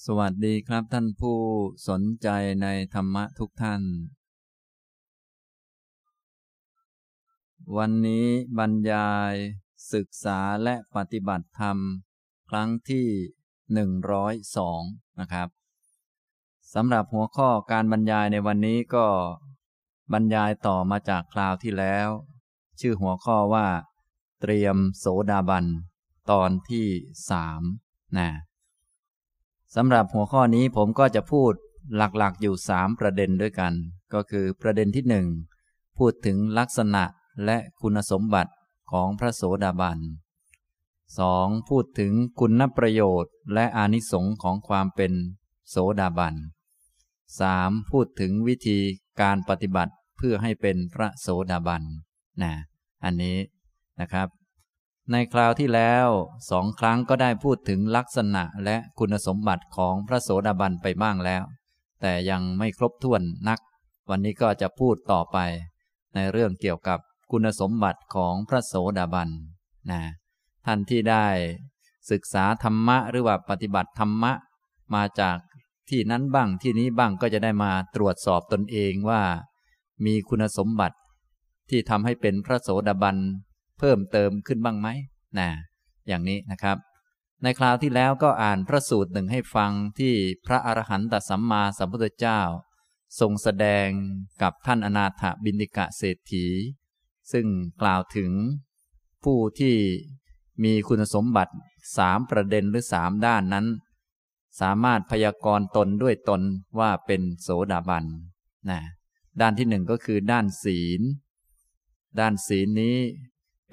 สวัสดีครับท่านผู้สนใจในธรรมะทุกท่าน วันนี้บรรยายศึกษาและปฏิบัติธรรม ครั้งที่หนึ่งร้อยสองนะครับสำหรับหัวข้อการบรรยายในวันนี้ก็บรรยายต่อมาจากคราวที่แล้ว ชื่อหัวข้อว่า เตรียมโสดาบัน ตอนที่สามนะ สำหรับหัวข้อนี้ผมก็จะพูดหลักๆอยู่สามประเด็นด้วยกัน ก็คือประเด็นที่หนึ่งพูดถึงลักษณะและคุณสมบัติของพระโสดาบันสองพูดถึงคุณประโยชน์ และอานิสงค์ของความเป็นโสดาบันสามพูดถึงวิธีการปฏิบัติเพื่อให้เป็นพระโสดาบันนะอันนี้นะครับ ในคราวที่แล้วสองครั้งก็ได้พูดถึงลักษณะและคุณสมบัติของพระโสดาบันไปบ้างแล้ว แต่ยังไม่ครบถ้วนนัก วันนี้ก็จะพูดต่อไป ในเรื่องเกี่ยวกับคุณสมบัติของพระโสดาบันนะท่านที่ได้ศึกษาธรรมะหรือว่าปฏิบัติธรรมะ มาจากที่นั้นบ้างที่นี้บ้างก็จะได้มาตรวจสอบตนเองว่า มีคุณสมบัติที่ทำให้เป็นพระโสดาบัน เพิ่มเติมขึ้นบ้างไหมนะอย่างนี้นะครับ ในคราวที่แล้วก็อ่านพระสูตรหนึ่งให้ฟังที่พระอรหันตสัมมาสัมพุทธเจ้า ทรงแสดงกับท่านอนาถบินิกะเศรษฐี ซึ่งกล่าวถึงผู้ที่มีคุณสมบัติสามประเด็นหรือสามด้านนั้น สามารถพยากรณ์ตนด้วยตนว่าเป็นโสดาบันนะด้านที่หนึ่งก็คือด้านศีล ด้านศีลนี้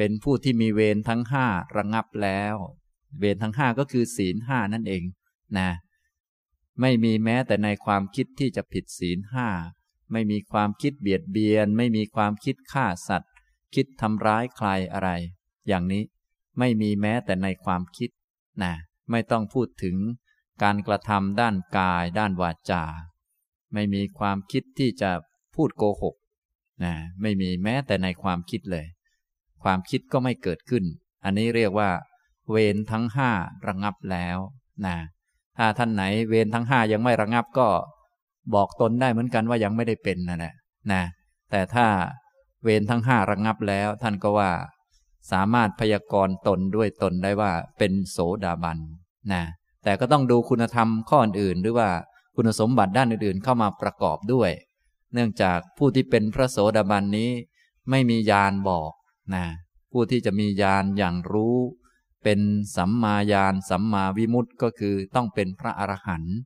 เป็นผู้ที่มีเวรทั้งห้าระงับแล้ว เวรทั้งห้าก็คือศีลห้านั่นเองนะไม่มีแม้แต่ในความคิดที่จะผิดศีลห้าไม่มีความคิดเบียดเบียน ไม่มีความคิดฆ่าสัตว์ คิดทำร้ายใครอะไร อย่างนี้ไม่มีแม้แต่ในความคิดนะไม่ต้องพูดถึงการกระทำด้านกายด้านวาจา ไม่มีความคิดที่จะพูดโกหกนะไม่มีแม้แต่ในความคิดเลย ความคิดก็ไม่เกิดขึ้น อันนี้เรียกว่า เวรทั้งห้าระงับแล้วนะถ้าท่านไหนเวรทั้งห้ายังไม่ระงับก็บอกตนได้เหมือนกันว่ายังไม่ได้เป็นนั่นแหละนะแต่ถ้าเวรทั้งห้าระงับแล้ว ท่านก็ว่า สามารถพยากรณ์ตนด้วยตนได้ว่าเป็นโสดาบันนะแต่ก็ต้องดูคุณธรรมข้ออื่นหรือว่าคุณสมบัติด้านอื่นๆ เข้ามาประกอบด้วย เนื่องจากผู้ที่เป็นพระโสดาบันนี้ ไม่มียานบอก นะผู้ที่จะมีญาณอย่างรู้ เป็นสัมมาญาณสัมมาวิมุตติก็คือต้องเป็นพระอรหันต์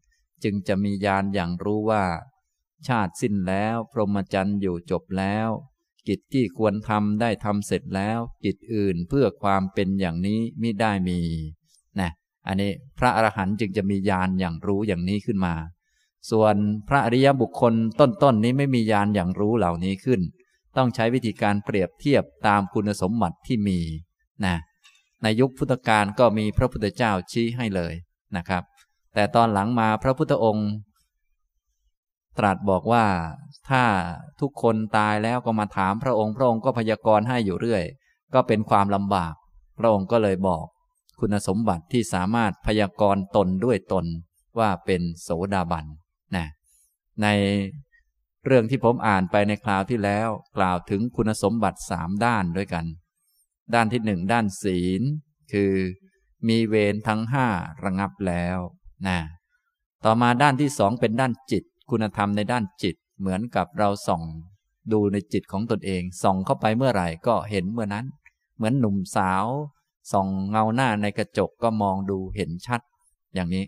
จึงจะมีญาณอย่างรู้ว่า ชาติสิ้นแล้ว พรหมจรรย์อยู่จบแล้ว กิจที่ควรทำได้ทำเสร็จแล้ว กิจอื่นเพื่อความเป็นอย่างนี้มิได้มีนะอันนี้พระอรหันต์จึงจะมีญาณอย่างรู้อย่างนี้ขึ้นมา ส่วนพระอริยบุคคลต้นๆนนี้ไม่มีญาณอย่างรู้เหล่านี้ขึ้น ต้องใช้วิธีการเปรียบเทียบตามคุณสมบัติที่มีนะในยุคพุทธกาลก็มีพระพุทธเจ้าชี้ให้เลยนะครับ แต่ตอนหลังมาพระพุทธองค์ ตรัสบอกว่าถ้าทุกคนตายแล้วก็มาถามพระองค์ พระองค์ก็พยากรณ์ให้อยู่เรื่อย ก็เป็นความลำบาก พระองค์ก็เลยบอก คุณสมบัติที่สามารถพยากรณ์ตนด้วยตนว่าเป็นโสดาบันนะใน เรื่องที่ผมอ่านไปในคราวที่แล้ว กล่าวถึงคุณสมบัติสามด้านด้วยกัน ด้านที่หนึ่งด้านศีล คือ มีเวรทั้งห้าระงับแล้วนะต่อมาด้านที่สองเป็นด้านจิต คุณธรรมในด้านจิตเหมือนกับเราส่อง ดูในจิตของตนเอง ส่องเข้าไปเมื่อไหร่ก็เห็นเมื่อนั้น เหมือนหนุ่มสาว ส่องเงาหน้าในกระจกก็มองดูเห็นชัด อย่างนี้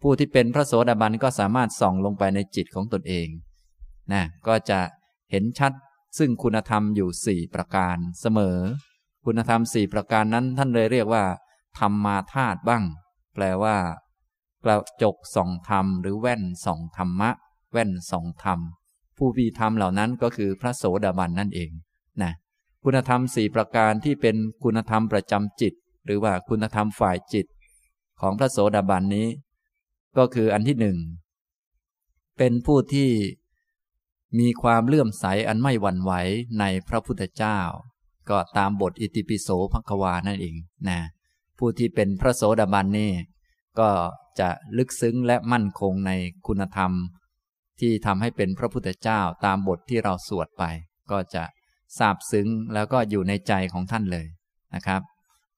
ผู้ที่เป็นพระโสดาบันก็สามารถส่องลงไปในจิตของตนเอง นะก็จะเห็นชัดซึ่งคุณธรรมอยู่สี่ประการเสมอ คุณธรรมสี่ประการนั้นท่านเลยเรียกว่าธรรมมาธาตุบ้าง แปลว่ากระจกสองธรรม หรือแว่นสองธรรมะ แว่นสองธรรม ผู้มีธรรมเหล่านั้นก็คือพระโสดาบันนั่นเองนะคุณธรรมสี่ประการที่เป็นคุณธรรมประจำจิต หรือว่าคุณธรรมฝ่ายจิต ของพระโสดาบันนี้ ก็คืออันที่หนึ่งเป็นผู้ที่ มีความเลื่อมใสอันไม่หวั่นไหวในพระพุทธเจ้า ก็ตามบทอิติปิโสภควานั่นเองนะผู้ที่เป็นพระโสดาบันนี่ก็จะลึกซึ้งและมั่นคงในคุณธรรม ที่ทำให้เป็นพระพุทธเจ้าตามบทที่เราสวดไป ก็จะซาบซึ้งแล้วก็อยู่ในใจของท่านเลยนะครับ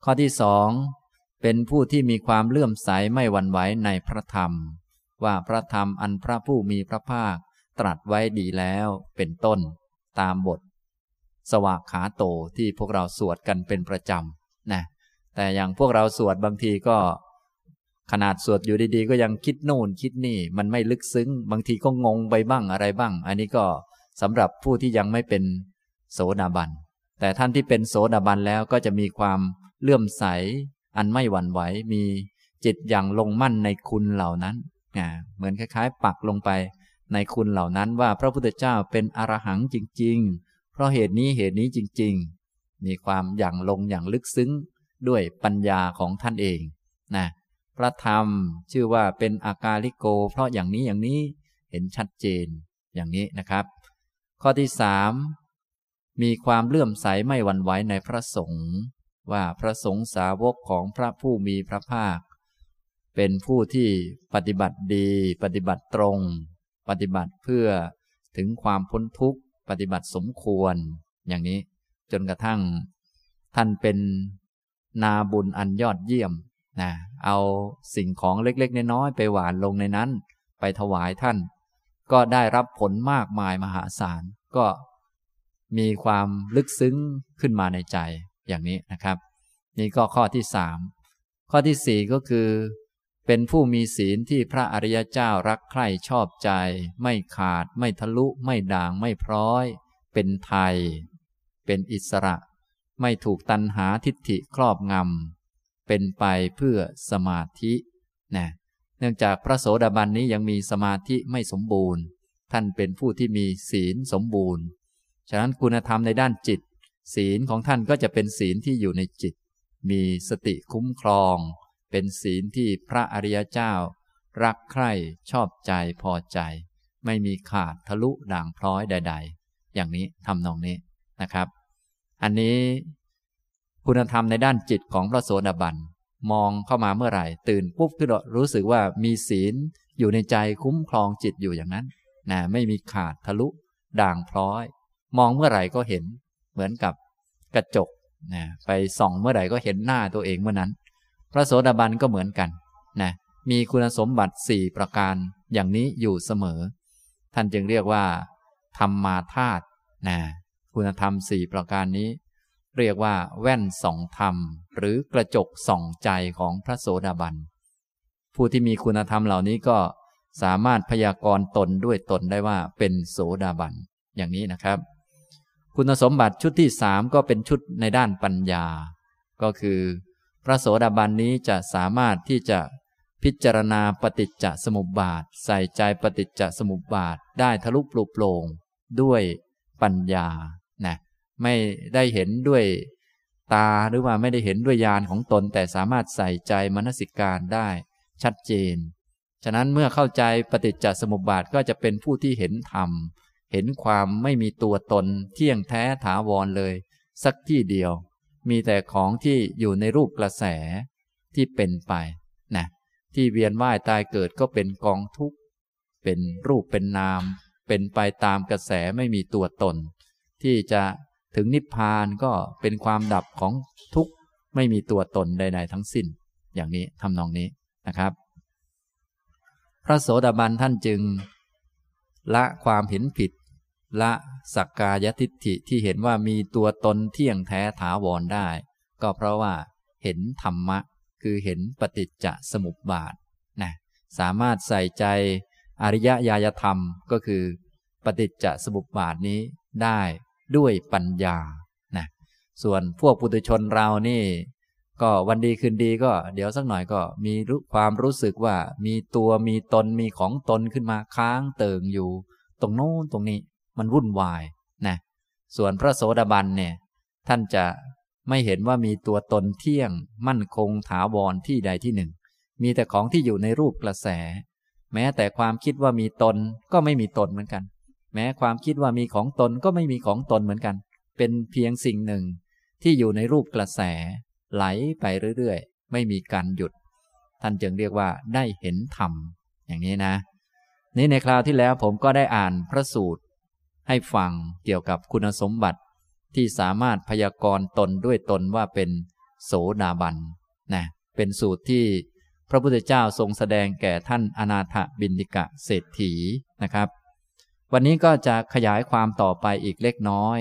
ข้อที่สองเป็นผู้ที่มีความเลื่อมใสไม่หวั่นไหวในพระธรรม ว่าพระธรรมอันพระผู้มีพระภาค ตรัสไว้ดีแล้วเป็นต้น ตามบท สวากขาโตที่พวกเราสวดกันเป็นประจำนะแต่อย่างพวกเราสวดบางทีก็ขนาดสวดอยู่ดีๆ ก็ยังคิดโน่นคิดนี่ มันไม่ลึกซึ้ง บางทีก็งงไปบ้างอะไรบ้าง อันนี้ก็สำหรับผู้ที่ยังไม่เป็นโสดาบัน แต่ท่านที่เป็นโสดาบันแล้วก็จะมีความเลื่อมใส อันไม่หวั่นไหว มีจิตอย่างลงมั่นในคุณเหล่านั้น เหมือนคล้าย ๆ ปักลงไป ในคุณเหล่านั้นว่าพระพุทธเจ้าเป็นอรหังจริง ๆ เพราะเหตุนี้เหตุนี้จริง ๆ มีความอย่างลงอย่างลึกซึ้งด้วยปัญญาของท่านเองนะพระธรรมชื่อว่าเป็นอากาลิโก เพราะอย่างนี้อย่างนี้เห็นชัดเจนอย่างนี้นะครับ ข้อที่สามมีความเลื่อมใสไม่หวั่นไหวในพระสงฆ์ว่าพระสงฆ์สาวกของพระผู้มีพระภาค เป็นผู้ที่ปฏิบัติดี ปฏิบัติตรง ปฏิบัติเพื่อถึงความพ้นทุกข์ ปฏิบัติสมควร อย่างนี้ จนกระทั่ง ท่านเป็นนาบุญอันยอดเยี่ยมนะเอาสิ่งของเล็กๆน้อยๆไปหวานลงในนั้น ไปถวายท่าน ก็ได้รับผลมากมายมหาศาลก็มีความลึกซึ้งขึ้นมาในใจอย่างนี้นะครับ นี่ก็ข้อที่สามข้อที่สี่ก็คือ เป็นผู้มีศีลที่พระอริยเจ้ารักใคร่ชอบใจ ไม่ขาด ไม่ทะลุ ไม่ด่างไม่พร้อย เป็นไทย เป็นอิสระ ไม่ถูกตันหาทิฏฐิครอบงำ เป็นไปเพื่อสมาธินะเนื่องจากพระโสดาบันนี้ยังมีสมาธิไม่สมบูรณ์ ท่านเป็นผู้ที่มีศีลสมบูรณ์ ฉะนั้นคุณธรรมในด้านจิต ศีลของท่านก็จะเป็นศีลที่อยู่ในจิต มีสติคุ้มครอง เป็นศีลที่พระอริยเจ้า รักใคร่ชอบใจพอใจ ไม่มีขาดทะลุด่างพร้อยใด ๆ อย่างนี้ทำนองนี้นะครับ อันนี้คุณธรรมในด้านจิตของพระโสดาบันมองเข้ามาเมื่อไหร่ ตื่นปุ๊บขึ้นรู้สึกว่ามีศีลอยู่ในใจคุ้มครองจิตอยู่อย่างนั้นนะไม่มีขาดทะลุ ด่างพร้อย มองเมื่อไหร่ก็เห็น เหมือนกับกระจกนะไปส่องเมื่อไหร่ก็เห็นหน้าตัวเองเมื่อนั้น พระโสดาบันก็เหมือนกันนะมีคุณสมบัติสี่ประการอย่างนี้อยู่เสมอ ท่านจึงเรียกว่า ธรรมมาธาตุนะคุณธรรมสี่ประการนี้ เรียกว่า แว่นส่องธรรม หรือกระจกส่องใจของพระโสดาบัน ผู้ที่มีคุณธรรมเหล่านี้ก็สามารถพยากรณ์ตนด้วยตนได้ว่าเป็นโสดาบัน อย่างนี้นะครับ คุณสมบัติชุดที่สามก็เป็นชุดในด้านปัญญา ก็คือ พระโสดาบันนี้จะสามารถที่จะพิจารณาปฏิจจสมุปบาท ใส่ใจปฏิจจสมุปบาทได้ทะลุปลุกโปร่งด้วยปัญญานะไม่ได้เห็นด้วยตาหรือว่าไม่ได้เห็นด้วยญาณของตน แต่สามารถใส่ใจมนสิการได้ชัดเจน ฉะนั้นเมื่อเข้าใจปฏิจจสมุปบาทก็จะเป็นผู้ที่เห็นธรรม เห็นความไม่มีตัวตนเที่ยงแท้ถาวรเลย สักที่เดียว มีแต่ของที่อยู่ในรูปกระแสที่เป็นไปนะที่เวียนว่ายตายเกิดก็เป็นกองทุกข์ เป็นรูปเป็นนาม เป็นไปตามกระแสไม่มีตัวตน ที่จะถึงนิพพานก็เป็นความดับของทุกข์ ไม่มีตัวตนใด ๆ ทั้งสิ้น อย่างนี้ทำนองนี้นะครับ พระโสดาบันท่านจึง ละความเห็นผิด ละสักกายทิฏฐิที่เห็นว่ามีตัวตนเที่ยงแท้ถาวรได้ ก็เพราะว่าเห็นธรรมะ คือเห็นปฏิจจสมุปบาทนะสามารถใส่ใจอริยญาณธรรมก็คือ ปฏิจจสมุปบาทนี้ได้ด้วยปัญญานะส่วนพวกปุถุชนเรานี่ ก็วันดีคืนดีก็ เดี๋ยวสักหน่อยก็มีความรู้สึกว่ามีตัวมีตนมีของตนขึ้นมาค้างเติ่งอยู่ ตรงโน้นตรงนี้ มันวุ่นวายนะส่วนพระโสดาบันเนี่ยท่านจะไม่เห็นว่ามีตัวตนเที่ยง มั่นคงถาวรที่ใดที่หนึ่ง มีแต่ของที่อยู่ในรูปกระแส แม้แต่ความคิดว่ามีตนก็ไม่มีตนเหมือนกัน แม้ความคิดว่ามีของตนก็ไม่มีของตนเหมือนกัน เป็นเพียงสิ่งหนึ่ง ที่อยู่ในรูปกระแส ไหลไปเรื่อยๆ ไม่มีการหยุด ท่านจึงเรียกว่าได้เห็นธรรมอย่างนี้นะ นี้ในคราวที่แล้วผมก็ได้อ่านพระสูตร ให้ฟังเกี่ยวกับคุณสมบัติที่สามารถพยากรณ์ตนด้วยตนว่าเป็นโสดาบันนะเป็นสูตรที่พระพุทธเจ้าทรงแสดงแก่ท่านอนาถบินิกะเศรษฐีนะครับ วันนี้ก็จะขยายความต่อไปอีกเล็กน้อย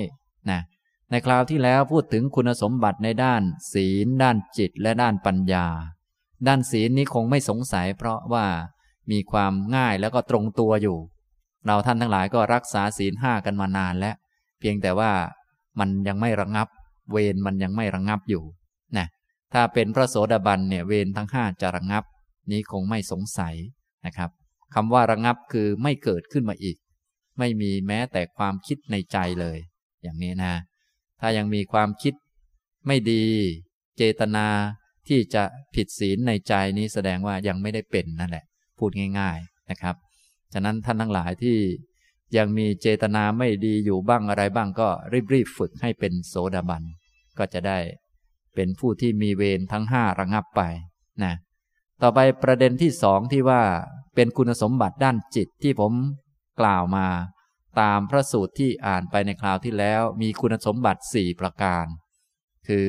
นะในคราวที่แล้วพูดถึงคุณสมบัติในด้านศีล ด้านจิตและด้านปัญญา ด้านศีลนี้คงไม่สงสัยเพราะว่ามีความง่ายแล้วก็ตรงตัวอยู่ เราท่านทั้งหลายก็รักษาศีลห้ากันมานานแล้ว เพียงแต่ว่ามันยังไม่ระงับ เวรมันยังไม่ระงับอยู่นะถ้าเป็นพระโสดาบันเนี่ยเวรทั้งห้าจะระงับ นี้คงไม่สงสัยนะครับคำว่าระงับคือไม่เกิดขึ้นมาอีก ไม่มีแม้แต่ความคิดในใจเลย อย่างนี้นะ ถ้ายังมีความคิดไม่ดี เจตนาที่จะผิดศีลในใจนี้แสดงว่ายังไม่ได้เป็นนั่นแหละ พูดง่าย ๆนะครับ ฉะนั้นท่านทั้งหลายที่ยังมีเจตนาไม่ดีอยู่บ้างอะไรบ้างก็รีบๆฝึกให้เป็นโสดาบัน ก็จะได้เป็นผู้ที่มีเวรทั้งห้าระงับไปนะต่อไปประเด็นที่สองที่ว่าเป็นคุณสมบัติด้านจิตที่ผมกล่าวมาตามพระสูตรที่อ่านไปในคราวที่แล้วมีคุณสมบัติสี่ประการ คือ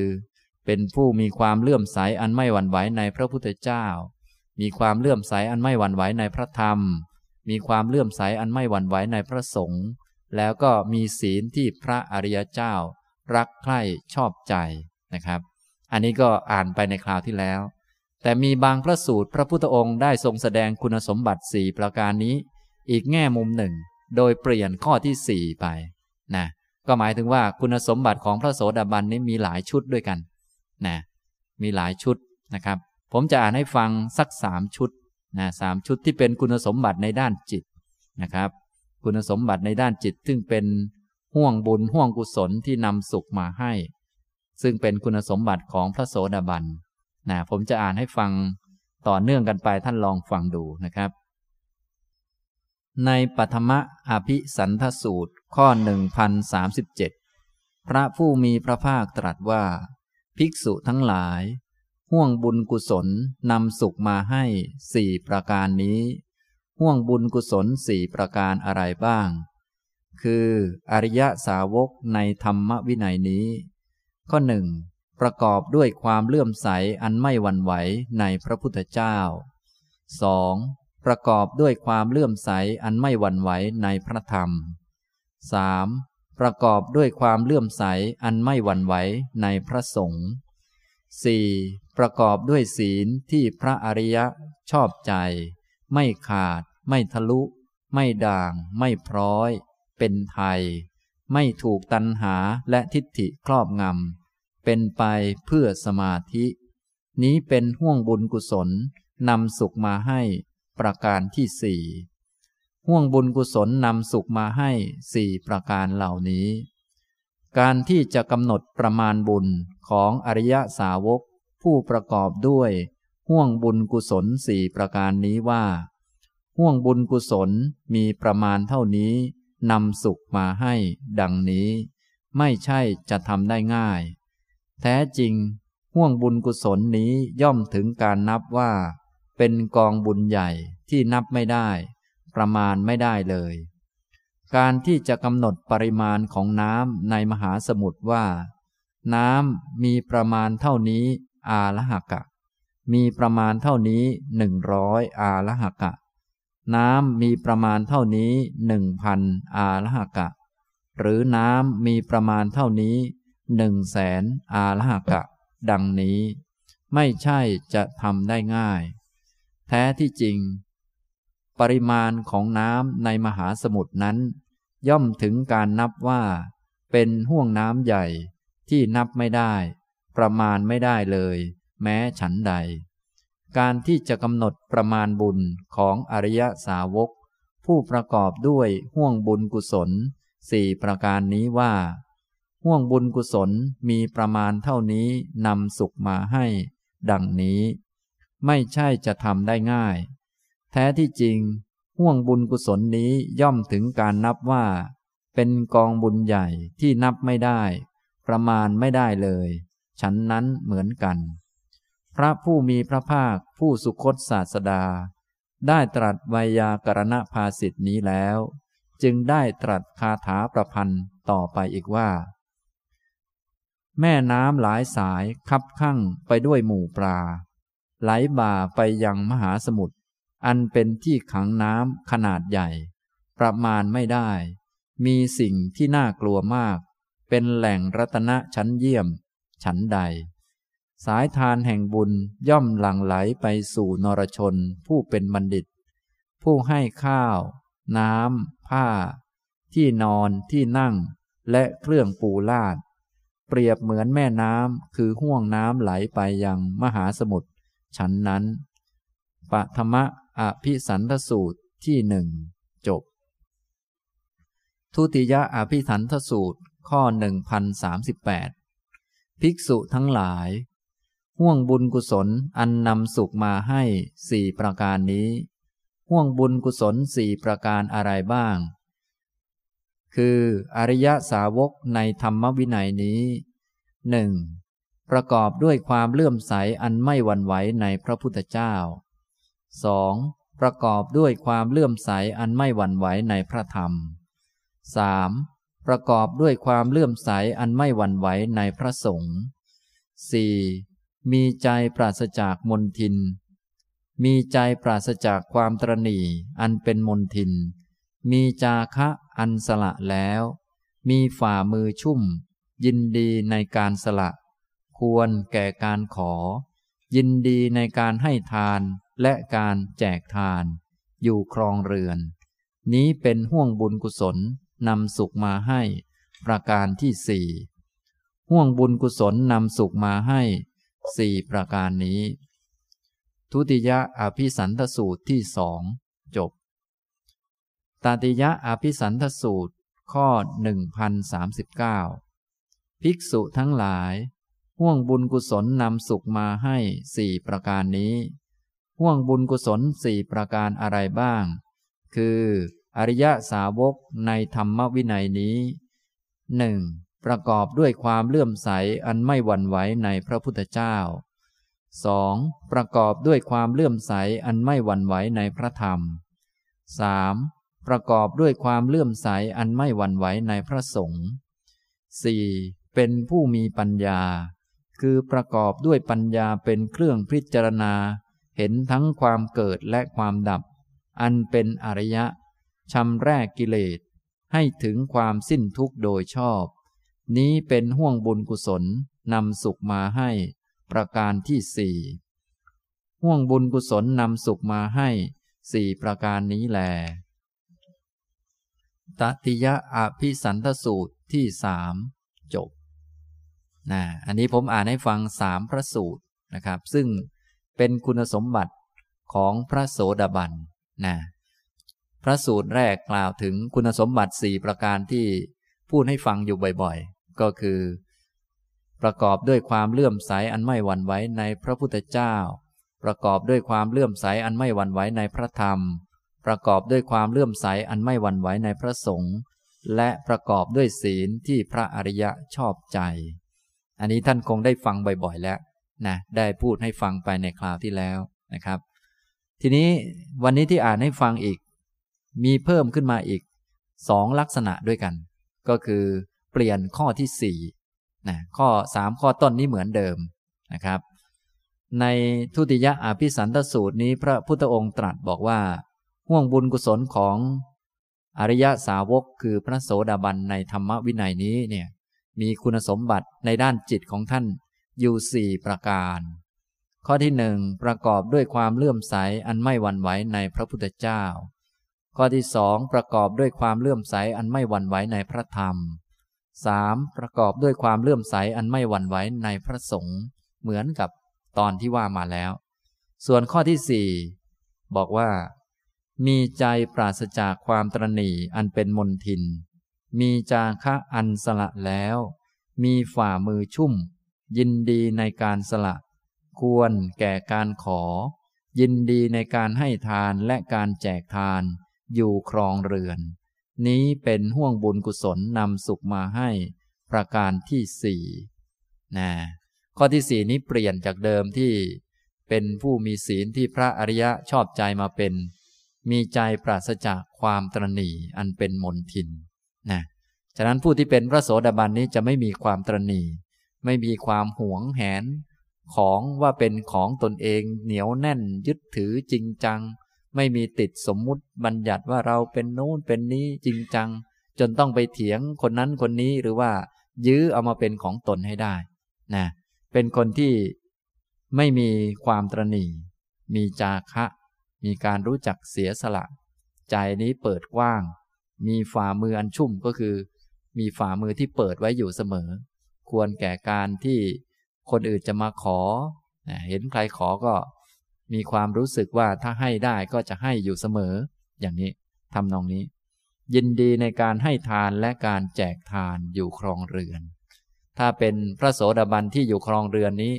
เป็นผู้มีความเลื่อมใสอันไม่หวั่นไหวในพระพุทธเจ้า มีความเลื่อมใสอันไม่หวั่นไหวในพระธรรม มีความเลื่อมใสอันไม่หวั่นไหวในพระสงฆ์แล้วก็มีศีลที่พระอริยเจ้า รักใคร่ชอบใจนะครับ อันนี้ก็อ่านไปในคราวที่แล้ว แต่มีบางพระสูตรพระพุทธองค์ได้ทรงแสดงคุณสมบัติสี่ประการนี้ อีกแง่มุมหนึ่ง โดยเปลี่ยนข้อที่สี่ไปนะก็หมายถึงว่าคุณสมบัติของพระโสดาบันนี้มีหลายชุดด้วยกันนะมีหลายชุดนะครับ ผมจะอ่านให้ฟังสักสามชุด นะสามชุดที่เป็นคุณสมบัติในด้านจิตนะครับ คุณสมบัติในด้านจิต ซึ่งเป็นห่วงบุญห่วงกุศลที่นำสุขมาให้ ซึ่งเป็นคุณสมบัติของพระโสดาบันนะผมจะอ่านให้ฟังต่อเนื่องกันไปท่านลองฟังดูนะครับ ในปฐมอภิสันทสูตรข้อ 1037 พระผู้มีพระภาคตรัสว่า ภิกษุทั้งหลาย ห่วงบุญกุศลนำสุขมาให้สี่ประการนี้ ห่วงบุญกุศลสี่ประการอะไรบ้าง คืออริยสาวกในธรรมวินัยนี้ ข้อหนึ่งประกอบด้วยความเลื่อมใสอันไม่หวั่นไหวในพระพุทธเจ้า 2. ประกอบด้วยความเลื่อมใสอันไม่หวั่นไหวในพระธรรม 3. ประกอบด้วยความเลื่อมใสอันไม่หวั่นไหวในพระสงฆ์ 4. ประกอบด้วยศีลที่พระอริยะชอบใจ ไม่ขาด ไม่ทะลุ ไม่ด่าง ไม่พร้อย เป็นไทย ไม่ถูกตันหาและทิฏฐิครอบงำ เป็นไปเพื่อสมาธิ นี้เป็นห่วงบุญกุศลนำสุขมาให้ประการที่สี่ห่วงบุญกุศลนำสุขมาให้สี่ประการเหล่านี้ การที่จะกำหนดประมาณบุญของอริยสาวก ผู้ประกอบด้วยห่วงบุญกุศลสี่ประการนี้ว่าห่วงบุญกุศลมีประมาณเท่านี้นำสุขมาให้ ดังนี้ ไม่ใช่จะทำได้ง่าย แท้จริงห่วงบุญกุศลนี้ย่อมถึงการนับว่า เป็นกองบุญใหญ่ที่นับไม่ได้ ประมาณไม่ได้เลย การที่จะกำหนดปริมาณของน้ำในมหาสมุทรว่า น้ำมีประมาณเท่านี้ อาละหกะ มีประมาณเท่านี้หนึ่งร้อยอาละหกะ น้ำมีประมาณเท่านี้หนึ่งพันอาละหกะ หรือน้ำมีประมาณเท่านี้หนึ่งแสนอาลหกะ ดังนี้ ไม่ใช่จะทำได้ง่าย แท้ที่จริง ปริมาณของน้ำในมหาสมุทรนั้น ย่อมถึงการนับว่า เป็นห่วงน้ำใหญ่ที่นับไม่ได้ ประมาณไม่ได้เลย แม้ฉันใด การที่จะกำหนดประมาณบุญของอริยสาวก ผู้ประกอบด้วยห่วงบุญกุศลสี่ประการนี้ว่า ห่วงบุญกุศลมีประมาณเท่านี้นำสุขมาให้ ดังนี้ ไม่ใช่จะทำได้ง่าย แท้ที่จริง ห่วงบุญกุศลนี้ย่อมถึงการนับว่า เป็นกองบุญใหญ่ที่นับไม่ได้ ประมาณไม่ได้เลย ฉันนั้นเหมือนกัน พระผู้มีพระภาคผู้สุคตศาสดา ได้ตรัสไวยากรณภาสิทธินี้แล้ว จึงได้ตรัสคาถาประพันธ์ต่อไปอีกว่า แม่น้ำหลายสายคับข้างไปด้วยหมู่ปลา ไหลบ่าไปยังมหาสมุทรอันเป็นที่ขังน้ำขนาดใหญ่ ประมาณไม่ได้ มีสิ่งที่น่ากลัวมาก เป็นแหล่งรัตนะชั้นเยี่ยม ฉันใด สายทานแห่งบุญย่อมหลั่งไหลไปสู่นรชนผู้เป็นบัณฑิต ผู้ให้ข้าว น้ำ ผ้า ที่นอนที่นั่ง และเครื่องปูลาด เปรียบเหมือนแม่น้ำคือห่วงน้ำไหลไปยังมหาสมุทรฉันนั้นปะธรรมะอภิสันทสูตรที่หนึ่งจบ ทุติยะอภิสันทสูตรข้อ 1038 ภิกษุทั้งหลาย ห่วงบุญกุศลอันนำสุขมาให้สี่ประการนี้ ห่วงบุญกุศลสี่ประการอะไรบ้าง คืออริยสาวกในธรรมวินัยนี้หนึ่งประกอบด้วยความเลื่อมใสอันไม่หวั่นไหวในพระพุทธเจ้า 2. ประกอบด้วยความเลื่อมใสอันไม่หวั่นไหวในพระธรรม 3. ประกอบด้วยความเลื่อมใสอันไม่หวั่นไหวในพระสงฆ์ 4. มีใจปราศจากมนทิน มีใจปราศจากความตรณีอันเป็นมนทิน มีจาคะอันสละแล้ว มีฝ่ามือชุ่ม ยินดีในการสละ ควรแก่การขอ ยินดีในการให้ทานและการแจกทาน อยู่ครองเรือน นี้เป็นห่วงบุญกุศล นำสุขมาให้ ประการที่สี่ห่วงบุญกุศลนำสุขมาให้สี่ประการนี้ ทุติยะอภิสันทสูตรที่สองจบตติยะอภิสันทสูตรข้อหนึ่งพันสามสิบเก้าภิกษุทั้งหลาย ห่วงบุญกุศลนำสุขมาให้สี่ประการนี้ ห่วงบุญกุศลสี่ประการอะไรบ้าง คือ อริยสาวกในธรรมวินัยนี้หนึ่งประกอบด้วยความเลื่อมใสอันไม่หวั่นไหวในพระพุทธเจ้า 2. ประกอบด้วยความเลื่อมใสอันไม่หวั่นไหวในพระธรรม 3. ประกอบด้วยความเลื่อมใสอันไม่หวั่นไหวในพระสงฆ์ 4. เป็นผู้มีปัญญา คือประกอบด้วยปัญญาเป็นเครื่องพิจารณา เห็นทั้งความเกิดและความดับ อันเป็นอริยะ ชำแรกกิเลส ให้ถึงความสิ้นทุกข์โดยชอบ นี้เป็นห่วงบุญกุศลนำสุขมาให้ ประการที่สี่ห่วงบุญกุศลนำสุขมาให้สี่ประการนี้แลตติยะอภิสันทสูตรที่สามจบนะอันนี้ผมอ่านให้ฟังสามพระสูตรนะครับ ซึ่งเป็นคุณสมบัติของพระโสดาบันนะ พระสูตรแรกกล่าวถึงคุณสมบัติสี่ประการที่พูดให้ฟังอยู่บ่อยๆ ก็คือ ประกอบด้วยความเลื่อมใสอันไม่หวั่นไหวในพระพุทธเจ้า ประกอบด้วยความเลื่อมใสอันไม่หวั่นไหวในพระธรรม ประกอบด้วยความเลื่อมใสอันไม่หวั่นไหวในพระสงฆ์และประกอบด้วยศีลที่พระอริยะชอบใจ อันนี้ท่านคงได้ฟังบ่อยๆ แล้วนะได้พูดให้ฟังไปในคราวที่แล้วนะครับ ทีนี้วันนี้ที่อ่านให้ฟังอีก มีเพิ่มขึ้นมาอีกสองลักษณะด้วยกัน ก็คือเปลี่ยนข้อที่สี่นะข้อสามข้อต้นนี้เหมือนเดิมนะครับ ในทุติยะอภิสันตสูตรนี้พระพุทธองค์ตรัสบอกว่า ห่วงบุญกุศลของอริยสาวกคือพระโสดาบันในธรรมวินัยนี้เนี่ยมีคุณสมบัติในด้านจิตของท่านอยู่สี่ประการ ข้อที่หนึ่งประกอบด้วยความเลื่อมใสอันไม่หวั่นไหวในพระพุทธเจ้า ข้อที่สองประกอบด้วยความเลื่อมใสอันไม่หวั่นไหวในพระธรรมสามประกอบด้วยความเลื่อมใสอันไม่หวั่นไหวในพระสงฆ์เหมือนกับตอนที่ว่ามาแล้ว ส่วนข้อที่สี่บอกว่า มีใจปราศจากความตรณีอันเป็นมนทิน มีจาคะอันสละแล้ว มีฝ่ามือชุ่ม ยินดีในการสละ ควรแก่การขอ ยินดีในการให้ทานและการแจกทาน อยู่ครองเรือน นี้เป็นห่วงบุญกุศลนำสุขมาให้ประการที่สี่นะข้อที่สี่นี้เปลี่ยนจากเดิมที่เป็นผู้มีศีลที่พระอริยะชอบใจมาเป็น มีใจปราศจากความตรณีอันเป็นมนทินนะฉะนั้นผู้ที่เป็นพระโสดาบันนี้จะไม่มีความตรณีไม่มีความหวงแหน ของว่าเป็นของตนเองเหนียวแน่นยึดถือจริงจัง ไม่มีติดสมมุติบัญญัติว่าเราเป็นโน้นเป็นนี้จริงจัง จนต้องไปเถียงคนนั้นคนนี้หรือว่า ยื้อเอามาเป็นของตนให้ได้นะเป็นคนที่ไม่มีความตรณีมีจาคะ มีการรู้จักเสียสละ ใจนี้เปิดกว้าง มีฝ่ามืออันชุ่มก็คือ มีฝ่ามือที่เปิดไว้อยู่เสมอ ควรแก่การที่คนอื่นจะมาขอ เห็นใครขอก็ มีความรู้สึกว่าถ้าให้ได้ก็จะให้อยู่เสมอ อย่างนี้ทำนองนี้ ยินดีในการให้ทานและการแจกทานอยู่ครองเรือน ถ้าเป็นพระโสดาบันที่อยู่ครองเรือนนี้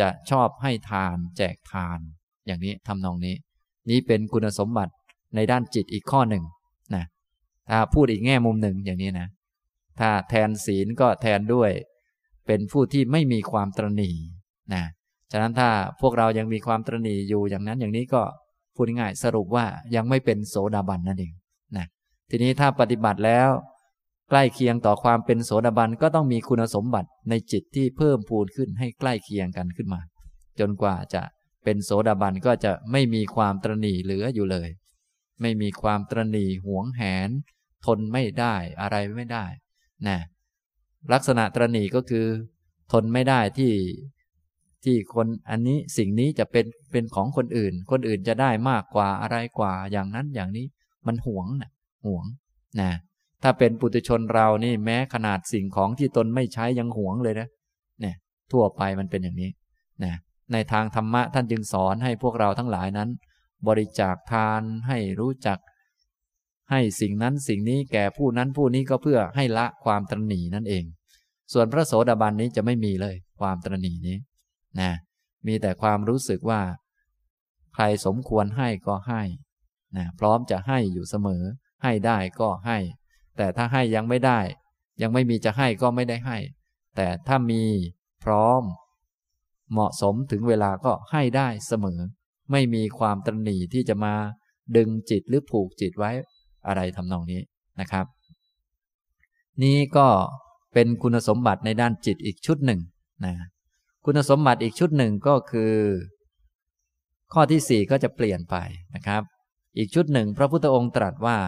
จะชอบให้ทานแจกทาน อย่างนี้ทำนองนี้ นี้เป็นคุณสมบัติในด้านจิตอีกข้อหนึ่งนะถ้าพูดอีกแง่มุมหนึ่งอย่างนี้นะ ถ้าแทนศีลก็แทนด้วย เป็นผู้ที่ไม่มีความตรณีนะ ฉะนั้นถ้าพวกเรายังมีความตรณีอยู่อย่างนั้นอย่างนี้ก็พูดง่ายสรุปว่ายังไม่เป็นโสดาบันนั่นเองนะทีนี้ถ้าปฏิบัติแล้ว ใกล้เคียงต่อความเป็นโสดาบันก็ต้องมีคุณสมบัติในจิตที่เพิ่มพูนขึ้นให้ใกล้เคียงกันขึ้นมา จนกว่าจะเป็นโสดาบันก็จะไม่มีความตรณีเหลืออยู่เลย ไม่มีความตรณีหวงแหน ทนไม่ได้อะไรไม่ได้นะลักษณะตรณีก็คือ ทนไม่ได้ที่ ที่คนอันนี้สิ่งนี้จะเป็นเป็นของคนอื่น คนอื่นจะได้มากกว่าอะไรกว่า อย่างนั้นอย่างนี้มันหวงนะหวงนะถ้าเป็นปุถุชนเรานี่แม้ขนาดสิ่งของที่ตนไม่ใช้ยังหวงเลยนะเนี่ยทั่วไปมันเป็นอย่างนี้นะในทางธรรมะท่านจึงสอนให้พวกเราทั้งหลายนั้น บริจาคทานให้รู้จัก ให้สิ่งนั้นสิ่งนี้แก่ผู้นั้นผู้นี้ก็เพื่อให้ละความตรณีนั่นเอง ส่วนพระโสดาบันนี้จะไม่มีเลย ความตรณีนี้ นะมีแต่ความรู้สึกว่า ใครสมควรให้ก็ให้นะพร้อมจะให้อยู่เสมอ ให้ได้ก็ให้ แต่ถ้าให้ยังไม่ได้ ยังไม่มีจะให้ก็ไม่ได้ให้ แต่ถ้ามีพร้อม เหมาะสมถึงเวลาก็ให้ได้เสมอ ไม่มีความตรณีที่จะมาดึงจิตหรือผูกจิตไว้อะไรทำนองนี้นะครับ นี้ก็เป็นคุณสมบัติในด้านจิตอีกชุดหนึ่งนะ คุณสมบัติอีกชุดหนึ่งก็คือ ข้อที่สี่ก็จะเปลี่ยนไปนะครับ อีกชุดหนึ่งพระพุทธองค์ตรัสว่า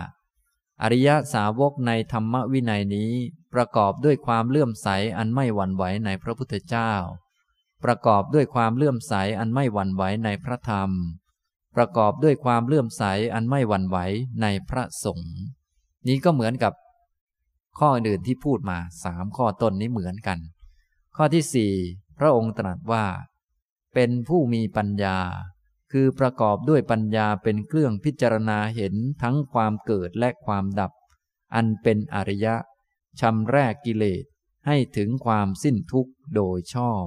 อริยสาวกในธรรมวินัยนี้ประกอบด้วยความเลื่อมใสอันไม่หวั่นไหวในพระพุทธเจ้า ประกอบด้วยความเลื่อมใสอันไม่หวั่นไหวในพระธรรม ประกอบด้วยความเลื่อมใสอันไม่หวั่นไหวในพระสงฆ์นี้ก็เหมือนกับ ข้ออื่นที่พูดมาสามข้อต้นนี้เหมือนกัน ข้อที่สี่ พระองค์ตรัสว่า เป็นผู้มีปัญญา คือประกอบด้วยปัญญาเป็นเครื่องพิจารณาเห็นทั้งความเกิดและความดับ อันเป็นอริยะชำแรกกิเลสให้ถึงความสิ้นทุกข์โดยชอบ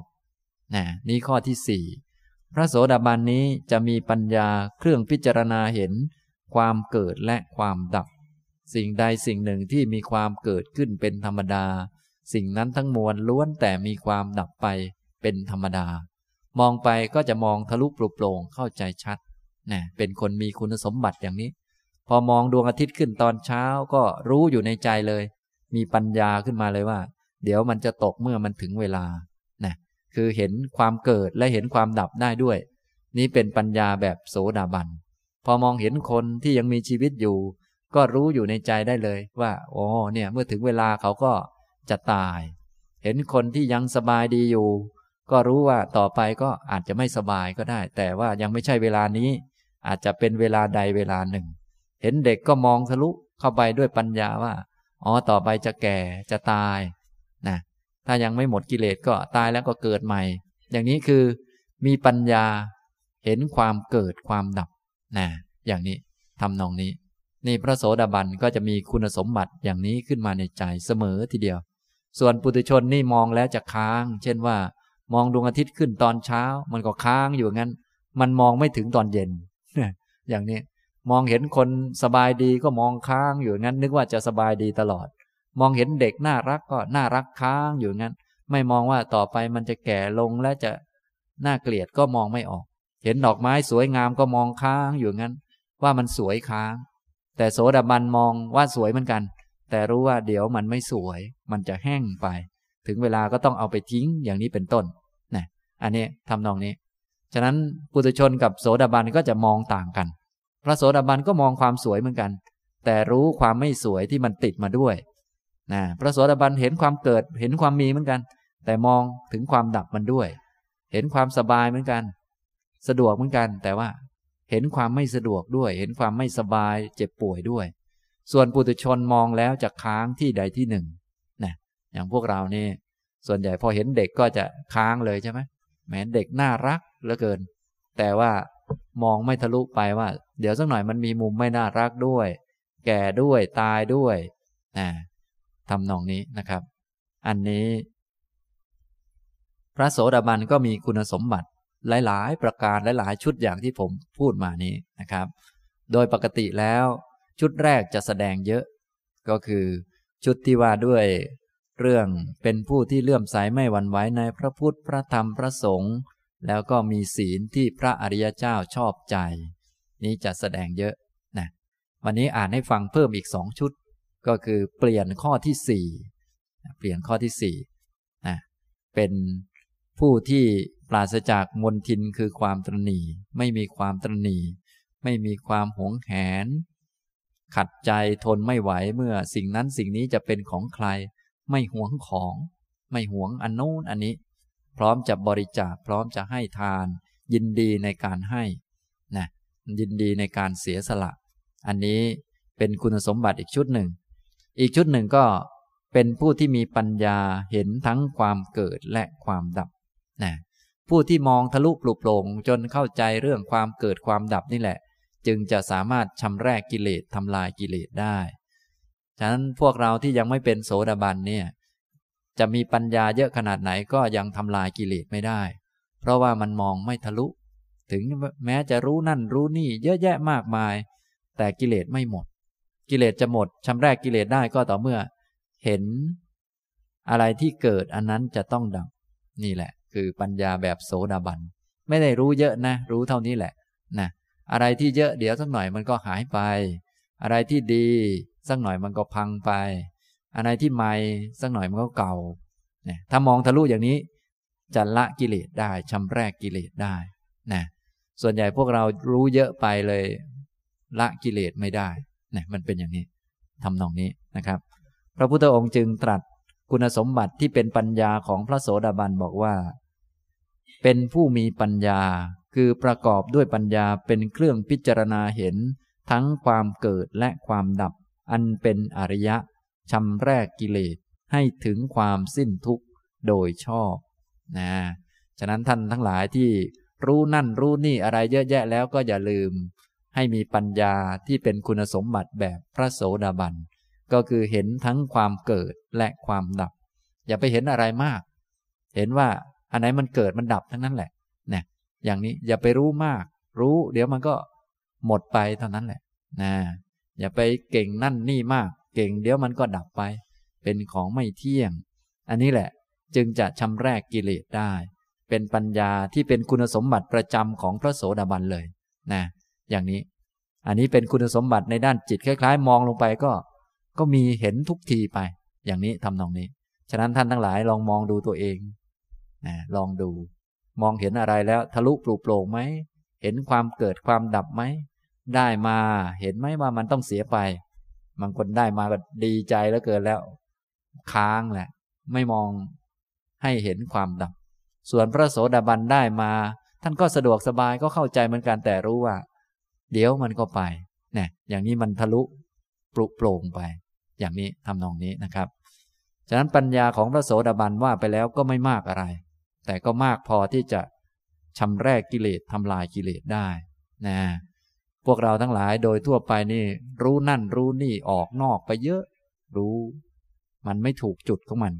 นะนี่ข้อที่สี่พระโสดาบันนี้จะมีปัญญาเครื่องพิจารณาเห็น ความเกิดและความดับ สิ่งใดสิ่งหนึ่งที่มีความเกิดขึ้นเป็นธรรมดา สิ่งนั้นทั้งมวลล้วนแต่มีความดับไป เป็นธรรมดา มองไปก็จะมองทะลุปลุโปร่งเข้าใจชัดนะเป็นคนมีคุณสมบัติอย่างนี้ พอมองดวงอาทิตย์ขึ้นตอนเช้าก็รู้อยู่ในใจเลย มีปัญญาขึ้นมาเลยว่า เดี๋ยวมันจะตกเมื่อมันถึงเวลานะคือเห็นความเกิดและเห็นความดับได้ด้วย นี้เป็นปัญญาแบบโสดาบัน พอมองเห็นคนที่ยังมีชีวิตอยู่ ก็รู้อยู่ในใจได้เลยว่าโอ้เนี่ยเมื่อถึงเวลาเขาก็จะตาย เห็นคนที่ยังสบายดีอยู่ ก็รู้ว่าต่อไปก็อาจจะไม่สบายก็ได้ แต่ว่ายังไม่ใช่เวลานี้ อาจจะเป็นเวลาใดเวลาหนึ่ง เห็นเด็กก็มองทะลุเข้าไปด้วยปัญญาว่า อ๋อ ต่อไปจะแก่จะตาย นะ ถ้ายังไม่หมดกิเลสก็ตายแล้วก็เกิดใหม่ อย่างนี้คือมีปัญญาเห็นความเกิดความดับ นะ อย่างนี้ทำนองนี้ นี่พระโสดาบันก็จะมีคุณสมบัติอย่างนี้ขึ้นมาในใจเสมอทีเดียว ส่วนปุถุชนนี่มองแล้วจะค้าง เช่นว่า มองดวงอาทิตย์ขึ้นตอนเช้า มันก็ค้างอยู่งั้น มันมองไม่ถึงตอนเย็นอย่างนี้มองเห็นคนสบายดีก็มองค้างอยู่งั้น นึกว่าจะสบายดีตลอด มองเห็นเด็กน่ารักก็น่ารักค้างอยู่งั้น ไม่มองว่าต่อไปมันจะแก่ลงและจะน่าเกลียดก็มองไม่ออก เห็นดอกไม้สวยงามก็มองค้างอยู่งั้น ว่ามันสวยค้าง แต่โสดาบันมองว่าสวยเหมือนกัน แต่รู้ว่าเดี๋ยวมันไม่สวย มันจะแห้งไป ถึงเวลาก็ต้องเอาไปทิ้งอย่างนี้เป็นต้น อันนี้ทำนองนี้ ฉะนั้นปุถุชนกับโสดาบันก็จะมองต่างกัน พระโสดาบันก็มองความสวยเหมือนกัน แต่รู้ความไม่สวยที่มันติดมาด้วยนะพระโสดาบันเห็นความเกิดเห็นความมีเหมือนกัน แต่มองถึงความดับมันด้วย เห็นความสบายเหมือนกัน สะดวกเหมือนกัน แต่ว่าเห็นความไม่สะดวกด้วย เห็นความไม่สบายเจ็บป่วยด้วย ส่วนปุถุชนมองแล้วจะค้างที่ใดที่หนึ่งนะอย่างพวกเรานี่ส่วนใหญ่พอเห็นเด็กก็จะค้างเลยใช่ไหม แม้เด็กน่ารักเหลือเกิน แต่ว่ามองไม่ทะลุไปว่า เดี๋ยวสักหน่อยมันมีมุมไม่น่ารักด้วย แก่ด้วยตายด้วยนะทำนองนี้นะครับ อันนี้ พระโสดาบันก็มีคุณสมบัติหลาย ๆ ประการหลาย ๆ ชุดอย่างที่ผมพูดมานี้นะครับ โดยปกติแล้ว ชุดแรกจะแสดงเยอะ ก็คือ ชุดที่ว่าด้วย เรื่องเป็นผู้ที่เลื่อมใสไม่หวั่นไหวในพระพุทธพระธรรมพระสงฆ์แล้วก็มีศีลที่พระอริยเจ้าชอบใจ นี้จะแสดงเยอะนะวันนี้อ่านให้ฟังเพิ่มอีกสองชุด ก็คือเปลี่ยนข้อที่สี่เปลี่ยนข้อที่สี่นะเป็นผู้ที่ปราศจากมนทินคือความตรณีไม่มีความตรณีไม่มีความหวงแหน ขัดใจทนไม่ไหวเมื่อสิ่งนั้นสิ่งนี้จะเป็นของใคร ไม่หวงของ ไม่หวงอันโน้นอันนี้ พร้อมจะบริจาคพร้อมจะให้ทาน ยินดีในการให้นะยินดีในการเสียสละ อันนี้เป็นคุณสมบัติอีกชุดหนึ่ง อีกชุดหนึ่งก็เป็นผู้ที่มีปัญญาเห็นทั้งความเกิดและความดับนะผู้ที่มองทะลุปลุกโปร่งจนเข้าใจเรื่องความเกิดความดับนี่แหละ จึงจะสามารถชำแรกกิเลสทำลายกิเลสได้ ฉะนั้นพวกเราที่ยังไม่เป็นโสดาบันเนี่ยจะมีปัญญาเยอะขนาดไหนก็ยังทำลายกิเลสไม่ได้ เพราะว่ามันมองไม่ทะลุ ถึงแม้จะรู้นั่นรู้นี่เยอะแยะมากมาย แต่กิเลสไม่หมด กิเลสจะหมดชำแรกกิเลสได้ก็ต่อเมื่อ เห็นอะไรที่เกิดอันนั้นจะต้องดับนี่แหละ คือปัญญาแบบโสดาบัน ไม่ได้รู้เยอะนะ รู้เท่านี้แหละนะอะไรที่เยอะเดี๋ยวสักหน่อยมันก็หายไป อะไรที่ดีสักหน่อยมันก็พังไป อะไรที่ใหม่สักหน่อยมันก็เก่าเนี่ยถ้ามองทะลุอย่างนี้จะละกิเลสได้ชำแรกกิเลสได้นะส่วนใหญ่พวกเรารู้เยอะไปเลย ละกิเลสไม่ได้เนี่ยมันเป็นอย่างนี้ทำนองนี้นะครับ พระพุทธองค์จึงตรัสคุณสมบัติที่เป็นปัญญาของพระโสดาบันบอกว่า เป็นผู้มีปัญญาคือประกอบด้วยปัญญาเป็นเครื่องพิจารณาเห็น ทั้งความเกิดและความดับ อันเป็นอริยะชำแรกกิเลสให้ถึงความสิ้นทุกข์โดยชอบนะฉะนั้นท่านทั้งหลายที่รู้นั่นรู้นี่อะไรเยอะแยะแล้วก็อย่าลืม ให้มีปัญญาที่เป็นคุณสมบัติแบบพระโสดาบัน ก็คือเห็นทั้งความเกิดและความดับ อย่าไปเห็นอะไรมาก เห็นว่าอันไหนมันเกิดมันดับทั้งนั้นแหละนะอย่างนี้อย่าไปรู้มาก รู้เดี๋ยวมันก็ หมดไปเท่านั้นแหละนะอย่าไปเก่งนั่นนี่มาก เก่งเดี๋ยวมันก็ดับไป เป็นของไม่เที่ยง อันนี้แหละจึงจะชำแรกกิเลสได้ เป็นปัญญาที่เป็นคุณสมบัติประจำของพระโสดาบันเลยนะอย่างนี้ อันนี้เป็นคุณสมบัติในด้านจิตคล้าย ๆ มองลงไปก็ ก็มีเห็นทุกทีไป อย่างนี้ทำนองนี้ ฉะนั้นท่านทั้งหลายลองมองดูตัวเองนะลองดู มองเห็นอะไรแล้วทะลุปลุกโปร่งไหมเห็นความเกิดความดับไหม ได้มาเห็นไหมว่ามันต้องเสียไป บางคนได้มาก็ดีใจแล้วเกินแล้ว ค้างแหละ ไม่มองให้เห็นความดับ ส่วนพระโสดาบันได้มา ท่านก็สะดวกสบายก็เข้าใจเหมือนกันแต่รู้ว่า เดี๋ยวมันก็ไปเนี่ยอย่างนี้มันทะลุปลุกโปร่งไป อย่างนี้ทำนองนี้นะครับ ฉะนั้นปัญญาของพระโสดาบันว่าไปแล้วก็ไม่มากอะไร แต่ก็มากพอที่จะชำแรกกิเลสทำลายกิเลสได้นะ พวกเราทั้งหลายโดยทั่วไปนี่ รู้นั่นรู้นี่ออกนอกไปเยอะ รู้ มันไม่ถูกจุดของมัน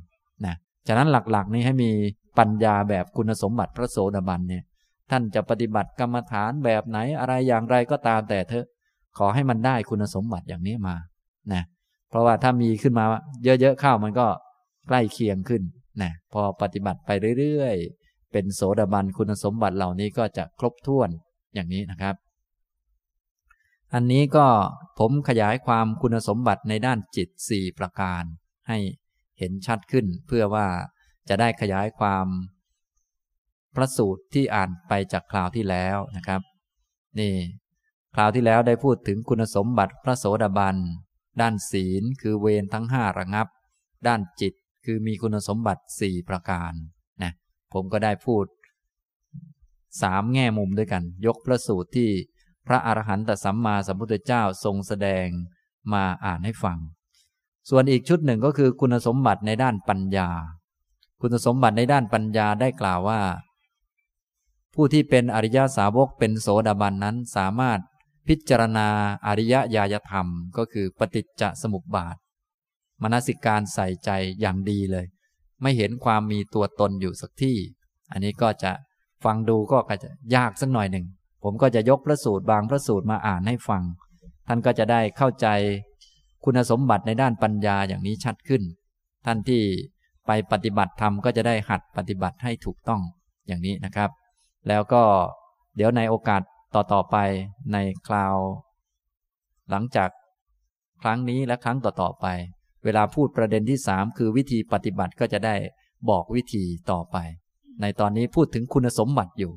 นะฉะนั้นหลักๆ นี้ให้มีปัญญาแบบคุณสมบัติพระโสดาบันเนี่ยท่านจะปฏิบัติกรรมฐานแบบไหนอะไรอย่างไรก็ตามแต่เถอะ ขอให้มันได้คุณสมบัติอย่างนี้มานะเพราะว่าถ้ามีขึ้นมาเยอะๆเข้ามันก็ใกล้เคียงขึ้นนะพอปฏิบัติไปเรื่อยๆ เป็นโสดาบันคุณสมบัติเหล่านี้ก็จะครบถ้วนอย่างนี้นะครับ อันนี้ก็ผมขยายความคุณสมบัติในด้านจิตสี่ประการ ให้เห็นชัดขึ้นเพื่อว่าจะได้ขยายความพระสูตรที่อ่านไปจากคราวที่แล้วนะครับ นี่คราวที่แล้วได้พูดถึงคุณสมบัติพระโสดาบัน ด้านศีลคือเวรทั้งห้าระงับ ด้านจิตคือมีคุณสมบัติสี่ประการนะผมก็ได้พูดสามแง่มุมด้วยกัน ยกพระสูตรที่ พระอรหันตสัมมาสัมพุทธเจ้าทรงแสดงมาอ่านให้ฟัง ส่วนอีกชุดหนึ่งก็คือคุณสมบัติในด้านปัญญา คุณสมบัติในด้านปัญญาได้กล่าวว่า ผู้ที่เป็นอริยสาวกเป็นโสดาบันนั้นสามารถพิจารณาอริยญาณธรรม ก็คือปฏิจจสมุปบาท มนสิการใส่ใจอย่างดีเลย ไม่เห็นความมีตัวตนอยู่สักที่ อันนี้ก็จะฟังดูก็จะยากสักหน่อยหนึ่ง ผมก็จะยกพระสูตรบางพระสูตรมาอ่านให้ฟัง ท่านก็จะได้เข้าใจคุณสมบัติในด้านปัญญาอย่างนี้ชัดขึ้น ท่านที่ไปปฏิบัติธรรมก็จะได้หัดปฏิบัติให้ถูกต้องอย่างนี้นะครับ แล้วก็เดี๋ยวในโอกาสต่อๆไปในคราว หลังจากครั้งนี้และครั้งต่อๆไป เวลาพูดประเด็นที่สามคือวิธีปฏิบัติก็จะได้บอกวิธีต่อไป ในตอนนี้พูดถึงคุณสมบัติอยู่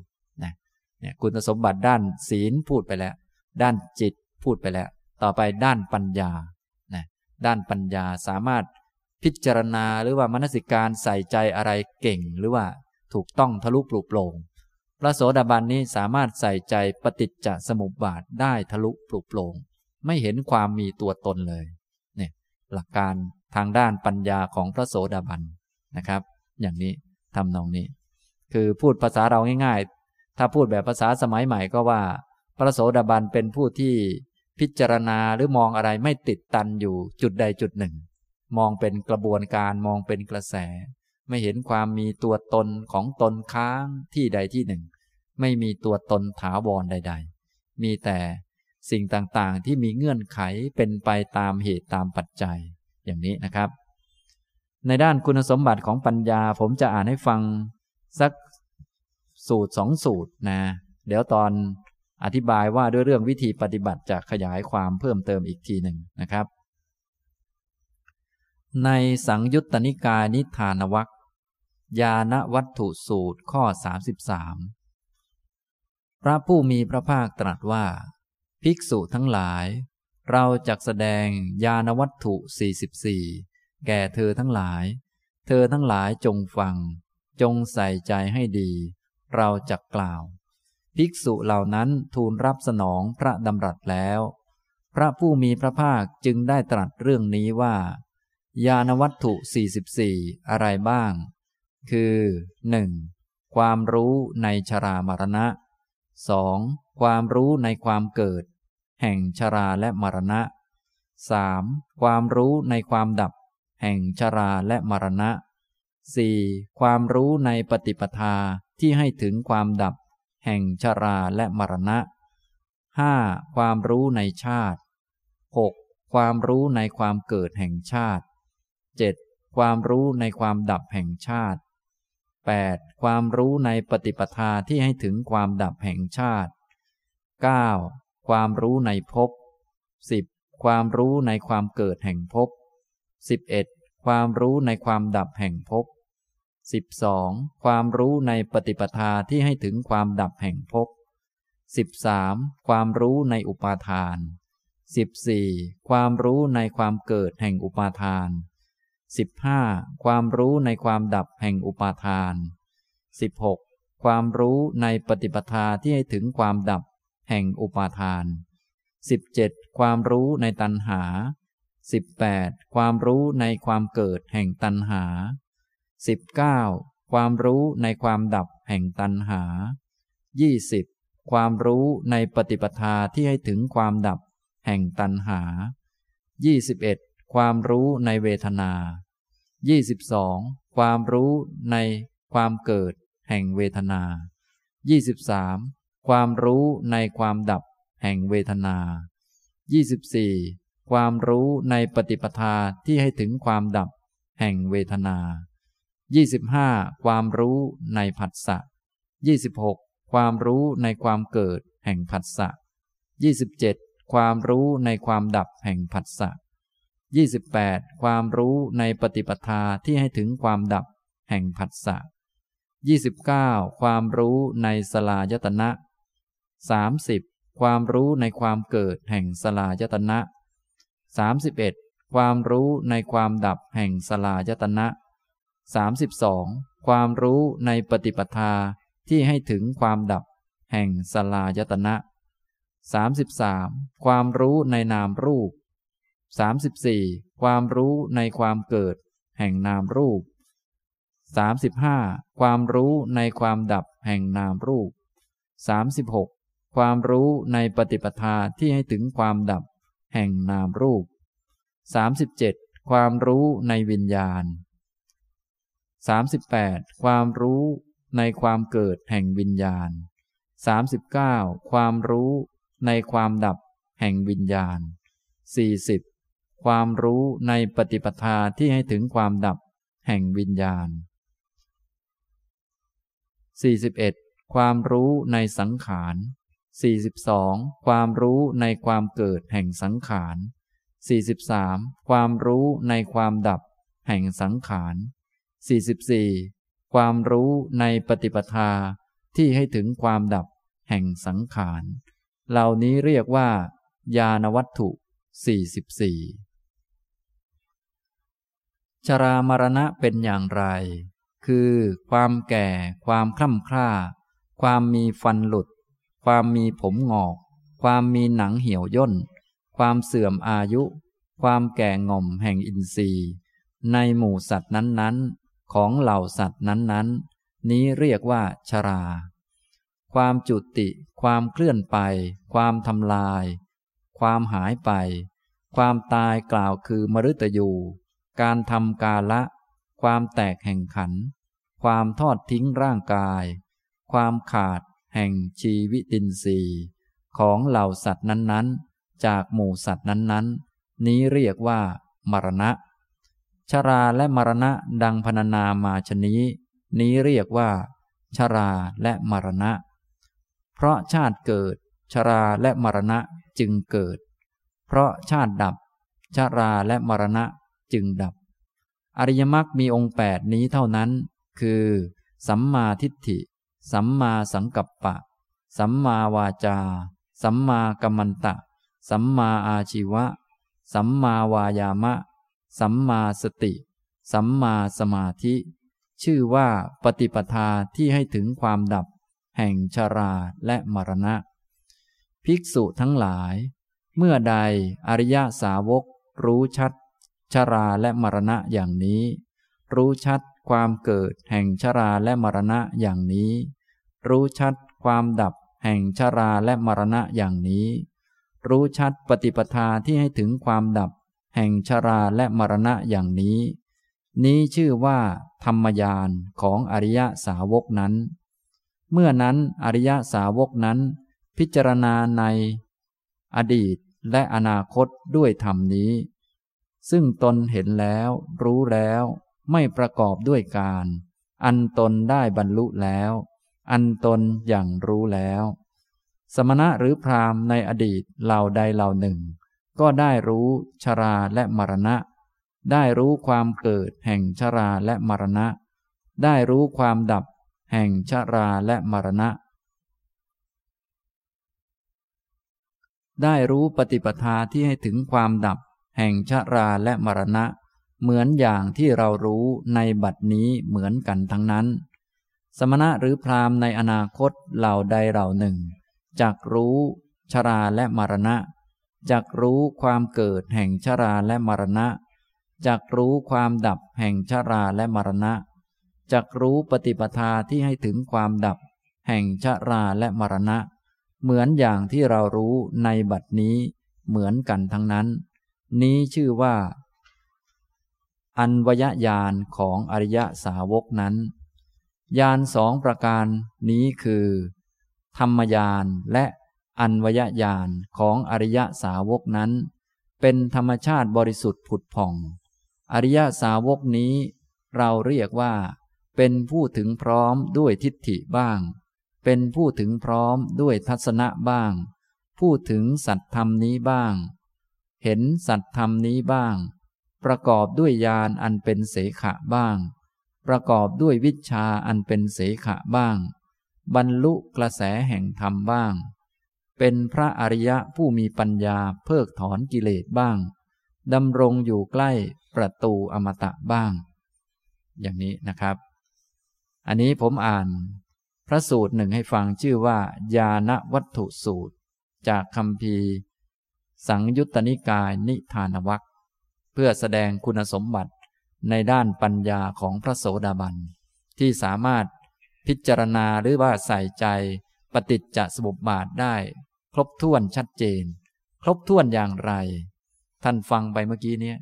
เนี่ยคุณสมบัติด้านศีลพูดไปแล้ว ด้านจิตพูดไปแล้ว ต่อไปด้านปัญญานะด้านปัญญาสามารถพิจารณาหรือว่ามนสิการใส่ใจอะไรเก่งหรือว่าถูกต้องทะลุปลุกโปร่งพระโสดาบันนี้สามารถใส่ใจปฏิจจสมุปบาทได้ทะลุปลุกโปร่งไม่เห็นความมีตัวตนเลยเนี่ยหลักการทางด้านปัญญาของพระโสดาบันนะครับ อย่างนี้ทำนองนี้ คือพูดภาษาเราง่าย ถ้าพูดแบบภาษาสมัยใหม่ก็ว่า พระโสดาบันเป็นผู้ที่พิจารณาหรือมองอะไรไม่ติดตันอยู่จุดใดจุดหนึ่ง มองเป็นกระบวนการมองเป็นกระแส ไม่เห็นความมีตัวตนของตนค้างที่ใดที่หนึ่ง ไม่มีตัวตนถาวรใด ๆ มีแต่สิ่งต่างๆ ที่มีเงื่อนไขเป็นไปตามเหตุตามปัจจัยอย่างนี้นะครับ ในด้านคุณสมบัติของปัญญาผมจะอ่านให้ฟังสัก สูตรสองสูตรนะ เดี๋ยวตอนอธิบายว่าด้วยเรื่องวิธีปฏิบัติจะขยายความเพิ่มเติมอีกทีหนึ่งนะครับ ในสังยุตตนิกายนิทานวัคยานวัตถุสูตรข้อ 33 พระผู้มีพระภาคตรัสว่า ภิกษุทั้งหลาย เราจะแสดงยานวัตถุ 44 แก่เธอทั้งหลาย เธอทั้งหลายจงฟัง จงใส่ใจให้ดี เราจะกล่าว ภิกษุเหล่านั้นทูลรับสนองพระดำรัสแล้ว พระผู้มีพระภาคจึงได้ตรัสเรื่องนี้ว่า ยานวัตถุ 44 อะไรบ้าง คือ 1. ความรู้ในชรามรณะ 2. ความรู้ในความเกิด แห่งชราและมรณะ 3. ความรู้ในความดับ แห่งชราและมรณะ 4. ความรู้ในปฏิปทา ที่ให้ถึงความดับ แห่งชราและมรณะ 5. ความรู้ในชาติ 6. ความรู้ในความเกิดแห่งชาติ 7. ความรู้ในความดับแห่งชาติ 8. ความรู้ในปฏิปทาที่ให้ถึงความดับแห่งชาติ 9. ความรู้ในภพ 10. ความรู้ในความเกิดแห่งภพ 11. ความรู้ในความดับแห่งภพ 12. ความรู้ในปฏิปทาที่ให้ถึงความดับแห่งภพ 13. ความรู้ในอุปาทาน 14. ความรู้ในความเกิดแห่งอุปาทาน 15. ความรู้ในความดับแห่งอุปาทาน 16. ความรู้ในปฏิปทาที่ให้ถึงความดับแห่งอุปาทาน 17. ความรู้ในตัณหา 18. ความรู้ในความเกิดแห่งตัณหา 19. ความรู้ในความดับแห่งตัณหา 20. ความรู้ในปฏิปทาที่ให้ถึงความดับแห่งตัณหา 21. ความรู้ในเวทนา 22. ความรู้ในความเกิดแห่งเวทนา 23. ความรู้ในความดับแห่งเวทนา 24. ความรู้ในปฏิปทาที่ให้ถึงความดับแห่งเวทนา 25. ความรู้ในผัสสะ 26. ความรู้ในความเกิดแห่งผัสสะ 27. ความรู้ในความดับแห่งผัสสะ 28. ความรู้ในปฏิปทาที่ให้ถึงความดับแห่งผัสสะ 29. ความรู้ในสลายตนะ 30. ความรู้ในความเกิดแห่งสลายตนะ 31. ความรู้ในความดับแห่งสลายตนะ 32. ความรู้ในปฏิปทาที่ให้ถึงความดับ แห่งสลายตนะ 33. ความรู้ในนามรูป 34. ความรู้ในความเกิด แห่งนามรูป 35. ความรู้ในความดับแห่งนามรูป 36. ความรู้ในปฏิปทาที่ให้ถึงความดับ แห่งนามรูป 37. ความรู้ในวิญญาณ 38. ความรู้ในความเกิดแห่งวิญญาณ 39. ความรู้ในความดับแห่งวิญญาณ 40. ความรู้ในปฏิปทาที่ให้ถึงความดับแห่งวิญญาณ 41. ความรู้ในสังขาร 42. ความรู้ในความเกิดแห่งสังขาร 43. ความรู้ในความดับแห่งสังขาร 44. ความรู้ในปฏิปทาที่ให้ถึงความดับแห่งสังขาร เหล่านี้เรียกว่า ญาณวัตถุ 44 ชรามรณะเป็นอย่างไร คือ ความแก่ ความคล่ำคร่าความมีฟันหลุด ความมีผมงอก ความมีหนังเหี่ยวย่น ความเสื่อมอายุ ความแก่ง่อมแห่งอินทรีย์ ในหมู่สัตว์นั้นๆ ของเหล่าสัตว์นั้นๆ นี้เรียกว่าชรา ความจุติ ความเคลื่อนไป ความทำลาย ความหายไป ความตายกล่าวคือมฤตยู การทำกาละ ความแตกแห่งขัน ความทอดทิ้งร่างกาย ความขาดแห่งชีวิตินทรีย์ของเหล่าสัตว์นั้นๆ จากหมู่สัตว์นั้นๆ นี้เรียกว่ามรณะ ชาราและมรณะดังพรรณนามาชนี้ นี้เรียกว่าชาราและมรณะ เพราะชาติเกิดชาราและมรณะจึงเกิด เพราะชาติดับชาราและมรณะจึงดับ อริยมรรคมีองค์แปดนี้เท่านั้น คือ สัมมาทิฏฐิ สัมมาสังกัปปะ สัมมาวาจา สัมมากัมมันตะ สัมมาอาชีวะ สัมมาวายามะ สัมมาสติ สัมมาสมาธิ ชื่อว่าปฏิปทาที่ให้ถึงความดับ แห่งชาราและมรณะ ภิกษุทั้งหลาย เมื่อใดอริยสาวก รู้ชัดชาราและมรณะอย่างนี้ รู้ชัดความเกิดแห่งชาราและมรณะอย่างนี้ รู้ชัดความดับแห่งชาราและมรณะอย่างนี้ รู้ชัดปฏิปทาที่ให้ถึงความดับ แห่งชาราและมรณะอย่างนี้ นี้ชื่อว่า ธรรมยานของอริยสาวกนั้น เมื่อนั้นอริยสาวกนั้น พิจารณาใน อดีตและอนาคตด้วยธรรมนี้ ซึ่งตนเห็นแล้ว รู้แล้วไม่ประกอบด้วยการ อันตนได้บรรลุแล้ว อันตนอย่างรู้แล้ว สมณะหรือพราหมณ์ในอดีตเหล่าใดเหล่าหนึ่ง ก็ได้รู้ชราและมรณะ ได้รู้ความเกิดแห่งชราและมรณะ ได้รู้ความดับแห่งชราและมรณะ ได้รู้ปฏิปทาที่ให้ถึงความดับ แห่งชราและมรณะ เหมือนอย่างที่เรารู้ในบัดนี้เหมือนกันทั้งนั้น สมณะหรือพราหมณ์ในอนาคตเหล่าใดเหล่าหนึ่งจักรู้ชราและมรณะ จักรู้ความเกิดแห่งชราและมรณะจักรู้ความดับแห่งชราและมรณะจักรู้ปฏิปทาที่ให้ถึงความดับ แห่งชราและมรณะ เหมือนอย่างที่เรารู้ในบัดนี้ เหมือนกันทั้งนั้น นี้ชื่อว่า อันวยญาณของอริยสาวกนั้นญาณสองประการนี้คือ ธรรมญาณและ อันวยญาณของอริยสาวกนั้น เป็นธรรมชาติบริสุทธิ์ผุดผ่อง อริยสาวกนี้ เราเรียกว่า เป็นผู้ถึงพร้อมด้วยทิฏฐิบ้าง เป็นผู้ถึงพร้อมด้วยทัศนะบ้างพูดถึงสัตธรรมนี้บ้าง เห็นสัตธรรมนี้บ้าง ประกอบด้วยญาณอันเป็นเสขะบ้าง ประกอบด้วยวิชาอันเป็นเสขะบ้าง บรรลุกระแสแห่งธรรมบ้าง เป็นพระอริยะผู้มีปัญญาเพิกถอนกิเลสบ้างดำรงอยู่ใกล้ประตูอมตะบ้าง อย่างนี้นะครับ อันนี้ผมอ่านพระสูตรหนึ่งให้ฟังชื่อว่าญาณวัตถุสูตร จากคำพีสังยุตตนิกายนิทานวัคเพื่อแสดงคุณสมบัติในด้านปัญญาของพระโสดาบัน ที่สามารถพิจารณาหรือว่าใส่ใจ ปฏิจจสมุปบาทได้ ครบถ้วนชัดเจน ครบถ้วนอย่างไร ท่านฟังไปเมื่อกี้นี้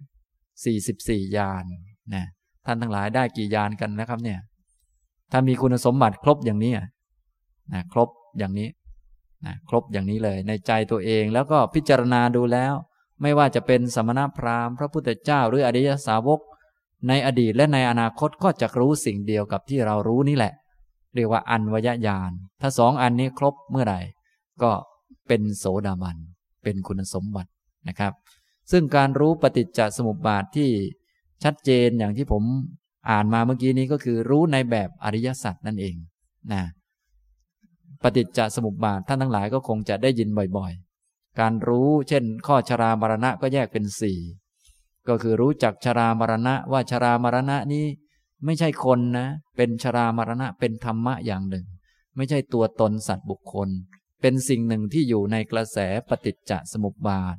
สี่สิบสี่ยานนะท่านทั้งหลายได้กี่ยานกันนะครับเนี่ย ถ้ามีคุณสมบัติครบอย่างนี้นะครบอย่างนี้นะครบอย่างนี้เลย ในใจตัวเองแล้วก็พิจารณาดูแล้ว ไม่ว่าจะเป็นสมณพราหมณ์พระพุทธเจ้าหรืออริยสาวก ในอดีตและในอนาคตก็จะรู้สิ่งเดียวกับที่เรารู้นี่แหละ เรียกว่าอันวยญาณ ถ้าสองอันนี้ครบเมื่อไหร่ ก็เป็นโสดาบัน เป็นคุณสมบัตินะครับ ซึ่งการรู้ปฏิจจสมุปบาทที่ชัดเจนอย่างที่ผมอ่านมาเมื่อกี้นี้ก็คือรู้ในแบบอริยสัจนั่นเองนะปฏิจจสมุปบาทท่านทั้งหลายก็คงจะได้ยินบ่อยๆ การรู้เช่น ข้อชรามรณะก็แยกเป็นสี่ก็คือรู้จักชรามรณะว่าชรามรณะนี้ ไม่ใช่คนนะ เป็นชรามรณะ เป็นธรรมะอย่างหนึ่ง ไม่ใช่ตัวตนสัตว์บุคคล เป็นสิ่งหนึ่งที่อยู่ในกระแสปฏิจจสมุปบาท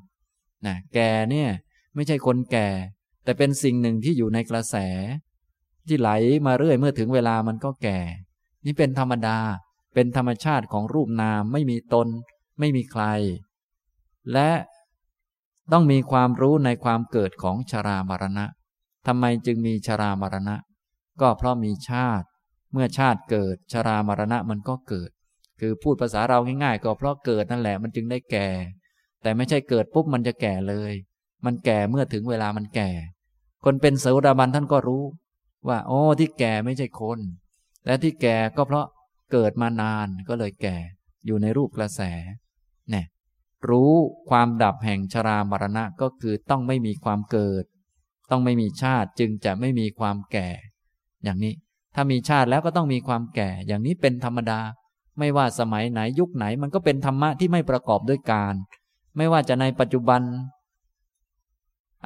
นะแก่เนี่ยไม่ใช่คนแก่ แต่เป็นสิ่งหนึ่งที่อยู่ในกระแส ที่ไหลมาเรื่อยเมื่อถึงเวลามันก็แก่ นี่เป็นธรรมดา เป็นธรรมชาติของรูปนามไม่มีตน ไม่มีใคร และต้องมีความรู้ในความเกิดของชรามรณะทำไมจึงมีชรามรณะ ก็เพราะมีชาติ เมื่อชาติเกิด ชรามรณะมันก็เกิด คือพูดภาษาเราง่ายๆ ก็เพราะเกิดนั่นแหละมันจึงได้แก่ แต่ไม่ใช่เกิดปุ๊บมันจะแก่เลย มันแก่เมื่อถึงเวลามันแก่ คนเป็นโสดาบันท่านก็รู้ ว่าโอ้ที่แก่ไม่ใช่คน และที่แก่ก็เพราะเกิดมานานก็เลยแก่ อยู่ในรูปกระแสเนี่ยรู้ความดับแห่งชรามรณะก็คือต้องไม่มีความเกิด ต้องไม่มีชาติจึงจะไม่มีความแก่ อย่างนี้ ถ้ามีชาติแล้วก็ต้องมีความแก่ อย่างนี้เป็นธรรมดา ไม่ว่าสมัยไหนยุคไหน มันก็เป็นธรรมะที่ไม่ประกอบด้วยการ ไม่ว่าจะในปัจจุบัน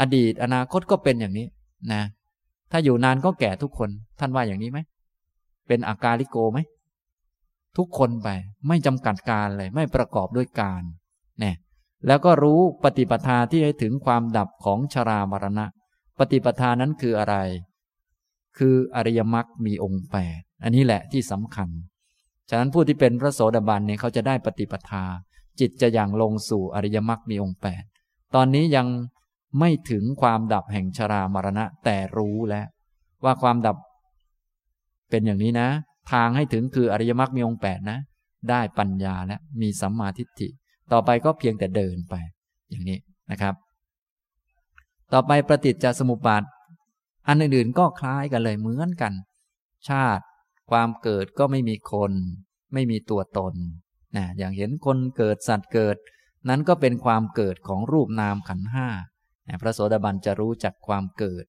อดีตอนาคตก็เป็นอย่างนี้นะ ถ้าอยู่นานก็แก่ทุกคน ท่านว่าอย่างนี้ไหม เป็นอากาลิโกไหม ทุกคนไป ไม่จำกัดการเลย ไม่ประกอบด้วยการเนี่ยแล้วก็รู้ปฏิปทาที่ให้ถึงความดับของชรามรณะ ปฏิปทานั้นคืออะไร คืออริยมรรคมีองค์แปดอันนี้แหละที่สำคัญ ฉะนั้นผู้ที่เป็นพระโสดาบันเนี่ยเขาจะได้ปฏิปทา จิตจะอย่างลงสู่อริยมรรคมีองค์แปดตอนนี้ยังไม่ถึงความดับแห่งชรามรณะแต่รู้แล้ว ว่าความดับเป็นอย่างนี้นะ ทางให้ถึงคืออริยมรรคมีองค์แปดนะ ได้ปัญญาและมีสัมมาทิฏฐิ ต่อไปก็เพียงแต่เดินไป อย่างนี้นะครับ ต่อไปประติจจสมุปบาท อันอื่นๆก็คล้ายกันเลยเหมือนกัน ชาติ ความเกิดก็ไม่มีคน ไม่มีตัวตนนะอย่างเห็นคนเกิดสัตว์เกิด นั้นก็เป็นความเกิดของรูปนามขันห้าพระโสดาบันจะรู้จักความเกิด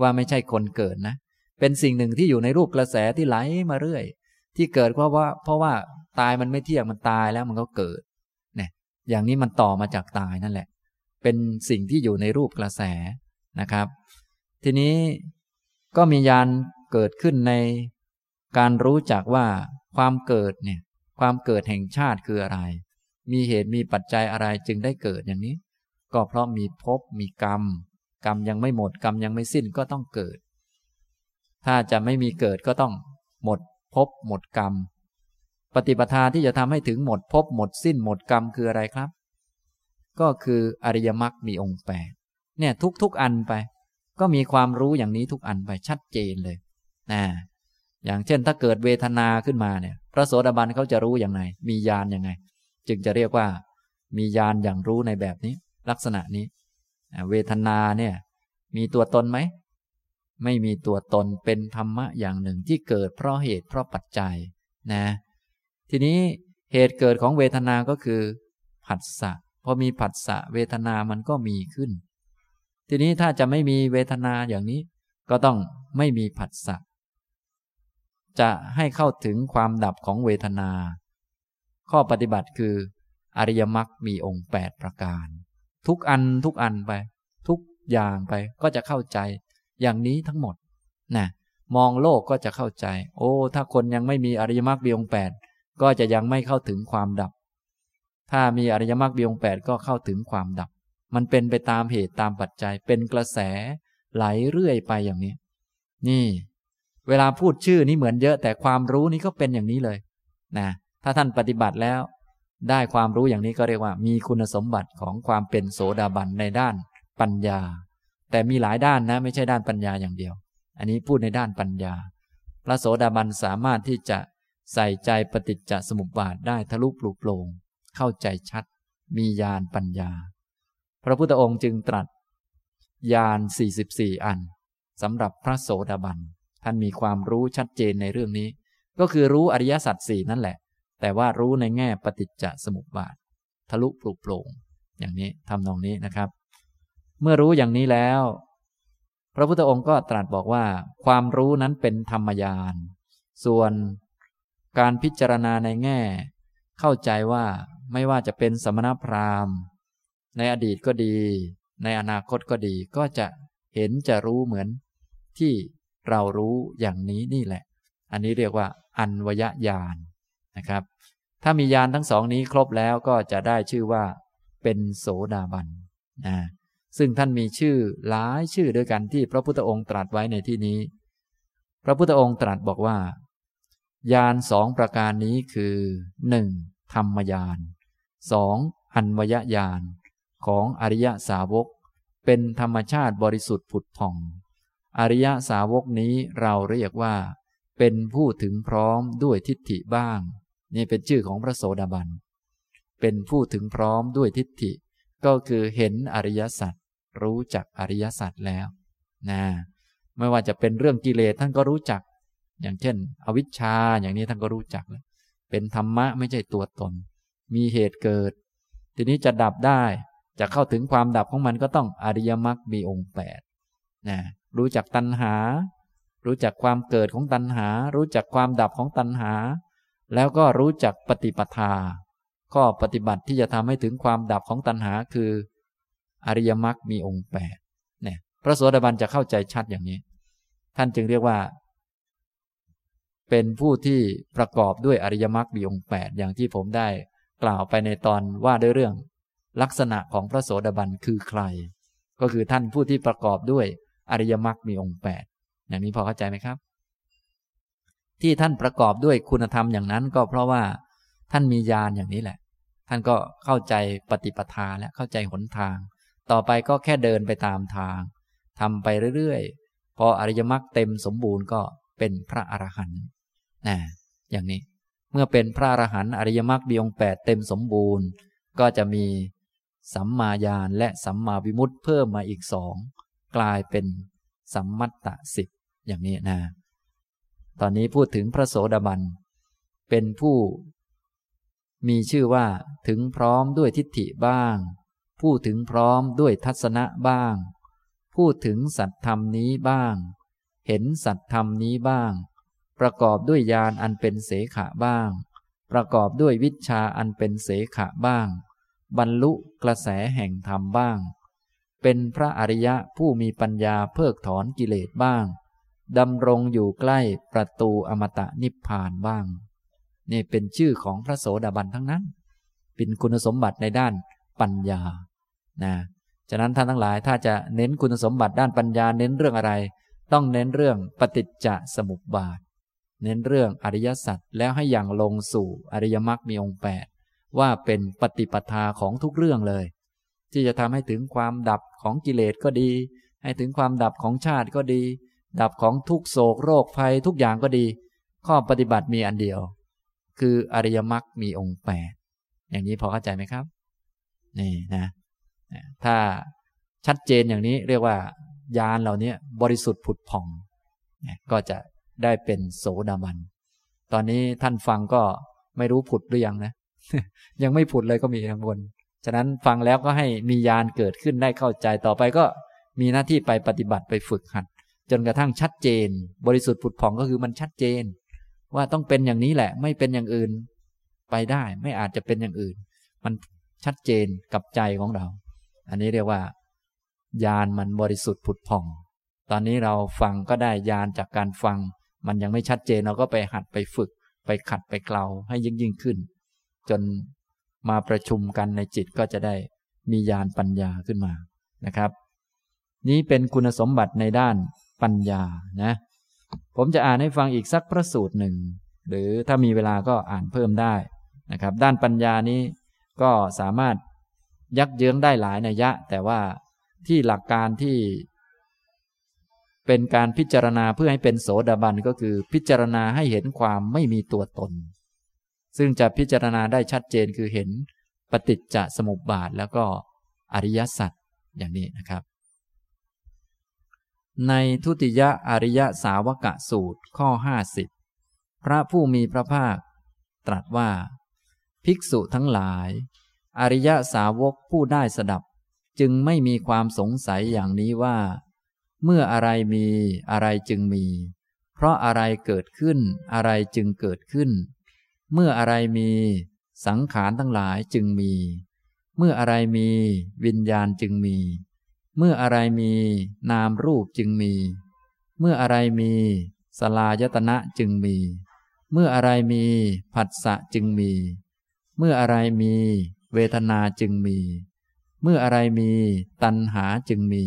ว่าไม่ใช่คนเกิดนะ เป็นสิ่งหนึ่งที่อยู่ในรูปกระแสที่ไหลมาเรื่อย ที่เกิดเพราะว่า เพราะว่าตายมันไม่เที่ยงมันตายแล้วมันก็เกิดเนี่ยอย่างนี้มันต่อมาจากตายนั่นแหละ เป็นสิ่งที่อยู่ในรูปกระแสนะครับ ทีนี้ก็มียานเกิดขึ้นในการรู้จักว่าความเกิดเนี่ยความเกิดแห่งชาติคืออะไร มีเหตุมีปัจจัยอะไรจึงได้เกิดอย่างนี้ ก็เพราะมีภพมีกรรม กรรมยังไม่หมดกรรมยังไม่สิ้นก็ต้องเกิด ถ้าจะไม่มีเกิดก็ต้องหมดภพหมดกรรม ปฏิปทาที่จะทำให้ถึงหมดภพหมดสิ้นหมดกรรมคืออะไรครับ ก็คืออริยมรรคมีองค์แปดเนี่ยทุกทุกอันไป ก็มีความรู้อย่างนี้ทุกอันไปชัดเจนเลยนะอย่างเช่นถ้าเกิดเวทนาขึ้นมาเนี่ย พระโสดาบันเขาจะรู้อย่างไรมีญาณยังไง จึงจะเรียกว่า มีญาณอย่างรู้ในแบบนี้ ลักษณะนี้ เวทนาเนี่ย มีตัวตนไหม ไม่มีตัวตนเป็นธรรมะอย่างหนึ่งที่เกิดเพราะเหตุเพราะปัจจัยนะ ทีนี้เหตุเกิดของเวทนาก็คือ ผัสสะพอมีผัสสะเวทนามันก็มีขึ้น ทีนี้ถ้าจะไม่มีเวทนาอย่างนี้ ก็ต้องไม่มีผัสสะจะให้เข้าถึงความดับของเวทนา ข้อปฏิบัติคือ อริยมรรคมีองค์แปดประการ ทุกอันทุกอันไป ทุกอย่างไปก็จะเข้าใจอย่างนี้ทั้งหมดนะมองโลกก็จะเข้าใจ โอ้ ถ้าคนยังไม่มีอริยมรรคมีองค์แปดก็จะยังไม่เข้าถึงความดับ ถ้ามีอริยมรรคมีองค์แปดก็เข้าถึงความดับ มันเป็นไปตามเหตุตามปัจจัย เป็นกระแสไหลเรื่อยไปอย่างนี้ นี่ เวลาพูดชื่อนี้เหมือนเยอะ แต่ความรู้นี้ก็เป็นอย่างนี้เลย นะ ถ้าท่านปฏิบัติแล้ว ได้ความรู้อย่างนี้ก็เรียกว่า มีคุณสมบัติของความเป็นโสดาบันในด้านปัญญา แต่มีหลายด้านนะ ไม่ใช่ด้านปัญญาอย่างเดียว อันนี้พูดในด้านปัญญา พระโสดาบันสามารถที่จะใส่ใจปฏิจจสมุปบาทได้ทะลุปลุกโปร่งเข้าใจชัด มีญาณปัญญา พระพุทธองค์จึงตรัสญาณ44 อันสำหรับพระโสดาบัน ท่านมีความรู้ชัดเจนในเรื่องนี้ ก็คือรู้อริยสัจสี่นั่นแหละ แต่ว่ารู้ในแง่ปฏิจจสมุปบาท ทะลุปลุกโปร่งอย่างนี้ทำนองนี้นะครับ เมื่อรู้อย่างนี้แล้ว พระพุทธองค์ก็ตรัสบอกว่า ความรู้นั้นเป็นธรรมยาน ส่วนการพิจารณาในแง่ เข้าใจว่าไม่ว่าจะเป็นสมณพราหมณ์ ในอดีตก็ดี ในอนาคตก็ดีก็จะเห็นจะรู้เหมือนที่เรารู้อย่างนี้นี่แหละ อันนี้เรียกว่า อันวยญาณนะครับ ถ้ามีญาณทั้งสองนี้ครบแล้วก็จะได้ชื่อว่า เป็นโสดาบันนะซึ่งท่านมีชื่อหลายชื่อด้วยกันที่พระพุทธองค์ตรัสไว้ในที่นี้ พระพุทธองค์ตรัสบอกว่า ญาณสองประการนี้คือหนึ่งธรรมญาณสองอันวยญาณ ของอริยสาวก เป็นธรรมชาติบริสุทธิ์ผุดผ่อง อริยสาวกนี้เราเรียกว่า เป็นผู้ถึงพร้อมด้วยทิฏฐิบ้าง นี่เป็นชื่อของพระโสดาบัน เป็นผู้ถึงพร้อมด้วยทิฏฐิ ก็คือเห็นอริยสัจรู้จักอริยสัจแล้วนะไม่ว่าจะเป็นเรื่องกิเลสท่านก็รู้จัก อย่างเช่น อวิชชาอย่างนี้ท่านก็รู้จัก เป็นธรรมะไม่ใช่ตัวตน มีเหตุเกิด ทีนี้จะดับได้ จะเข้าถึงความดับของมันก็ต้องอริยมรรคมีองค์แปดนะรู้จักตัณหา รู้จักความเกิดของตัณหา รู้จักความดับของตัณหา แล้วก็รู้จักปฏิปทา ข้อปฏิบัติที่จะทำให้ถึงความดับของตัณหาคือ อริยมรรคมีองค์แปดเนี่ยพระโสดาบันจะเข้าใจชัดอย่างนี้ ท่านจึงเรียกว่า เป็นผู้ที่ประกอบด้วยอริยมรรคมีองค์แปดอย่างที่ผมได้กล่าวไปในตอนว่าด้วยเรื่อง ลักษณะของพระโสดาบันคือใคร ก็คือท่านผู้ที่ประกอบด้วยอริยมรรคมีองค์แปดอย่างนี้พอเข้าใจไหมครับ ที่ท่านประกอบด้วยคุณธรรมอย่างนั้นก็เพราะว่าท่านมีญาณอย่างนี้แหละ ท่านก็เข้าใจปฏิปทาและเข้าใจหนทาง ต่อไปก็แค่เดินไปตามทางทำไปเรื่อยๆ พออริยมรรคเต็มสมบูรณ์ก็เป็นพระอรหันต์นะอย่างนี้ เมื่อเป็นพระอรหันต์อริยมรรคมีองค์แปดเต็มสมบูรณ์ ก็จะมี สัมมาญาณและสัมมาวิมุตติเพิ่มมาอีกสองกลายเป็นสัมมัตตสิบอย่างนี้นะ ตอนนี้พูดถึงพระโสดาบันเป็นผู้ มีชื่อว่าถึงพร้อมด้วยทิฏฐิบ้าง ผู้ถึงพร้อมด้วยทัศนะบ้างพูดถึงสัตธรรมนี้บ้าง เห็นสัตธรรมนี้บ้าง ประกอบด้วยญาณอันเป็นเสขะบ้าง ประกอบด้วยวิชาอันเป็นเสขะบ้าง บรรลุกระแสแห่งธรรมบ้าง เป็นพระอริยะผู้มีปัญญาเพิกถอนกิเลสบ้างดำรงอยู่ใกล้ประตูอมตะนิพพานบ้าง นี่เป็นชื่อของพระโสดาบันทั้งนั้น เป็นคุณสมบัติในด้านปัญญา นะฉะนั้นท่านทั้งหลายถ้าจะเน้นคุณสมบัติด้านปัญญาเน้นเรื่องอะไร ต้องเน้นเรื่องปฏิจจสมุปบาท เน้นเรื่องอริยสัจแล้วให้อย่างลงสู่อริยมรรคมีองค์แปด ว่าเป็นปฏิปทาของทุกเรื่องเลย ที่จะทำให้ถึงความดับของกิเลสก็ดี ให้ถึงความดับของชาติก็ดี ดับของทุกโศกโรคภัยทุกอย่างก็ดี ข้อปฏิบัติมีอันเดียว คืออริยมรรคมีองค์แปดอย่างนี้พอเข้าใจไหมครับนี่นะถ้าชัดเจนอย่างนี้เรียกว่าญาณเหล่านี้บริสุทธิ์ผุดผ่อง ก็จะได้เป็นโสดาบัน ตอนนี้ท่านฟังก็ไม่รู้ผุดหรือยังนะ ยังไม่ผุดเลยก็มีบางคนฉะนั้นฟังแล้วก็ให้มีญาณเกิดขึ้นได้เข้าใจต่อไปก็มีหน้าที่ไปปฏิบัติไปฝึกหัด จนกระทั่งชัดเจน บริสุทธิ์ผุดผ่องก็คือมันชัดเจน ว่าต้องเป็นอย่างนี้แหละ ไม่เป็นอย่างอื่น ไปได้ไม่อาจจะเป็นอย่างอื่น มันชัดเจนกับใจของเรา อันนี้เรียกว่าญาณมันบริสุทธิ์ผุดผ่อง ตอนนี้เราฟังก็ได้ญาณจากการฟัง มันยังไม่ชัดเจนเราก็ไปหัดไปฝึก ไปขัดไปเกลาให้ยิ่งยิ่งขึ้น จนมาประชุมกันในจิตก็จะได้มีญาณปัญญาขึ้นมานะครับ นี้เป็นคุณสมบัติในด้านปัญญานะ ผมจะอ่านให้ฟังอีกสักพระสูตรหนึ่ง หรือถ้ามีเวลาก็อ่านเพิ่มได้นะครับ ด้านปัญญานี้ก็สามารถยักเยื้องได้หลายนัยยะ แต่ว่าที่หลักการที่ เป็นการพิจารณาเพื่อให้เป็นโสดาบันก็คือพิจารณาให้เห็นความไม่มีตัวตน ซึ่งจะพิจารณาได้ชัดเจนคือเห็นปฏิจจสมุปบาทแล้วก็อริยสัจอย่างนี้นะครับ ในทุติยอริยสาวกะสูตรข้อห้าสิบพระผู้มีพระภาค ตรัสว่า ภิกษุทั้งหลาย อริยสาวกผู้ได้สดับจึงไม่มีความสงสัยอย่างนี้ว่า เมื่ออะไรมีอะไรจึงมี เพราะอะไรเกิดขึ้นอะไรจึงเกิดขึ้น เมื่ออะไรมีสังขารทั้งหลายจึงมี เมื่ออะไรมีวิญญาณจึงมี เมื่ออะไรมีนามรูปจึงมี เมื่ออะไรมีสลายตนะจึงมี เมื่ออะไรมีผัสสะจึงมี เมื่ออะไรมีเวทนาจึงมี เมื่ออะไรมีตัณหาจึงมี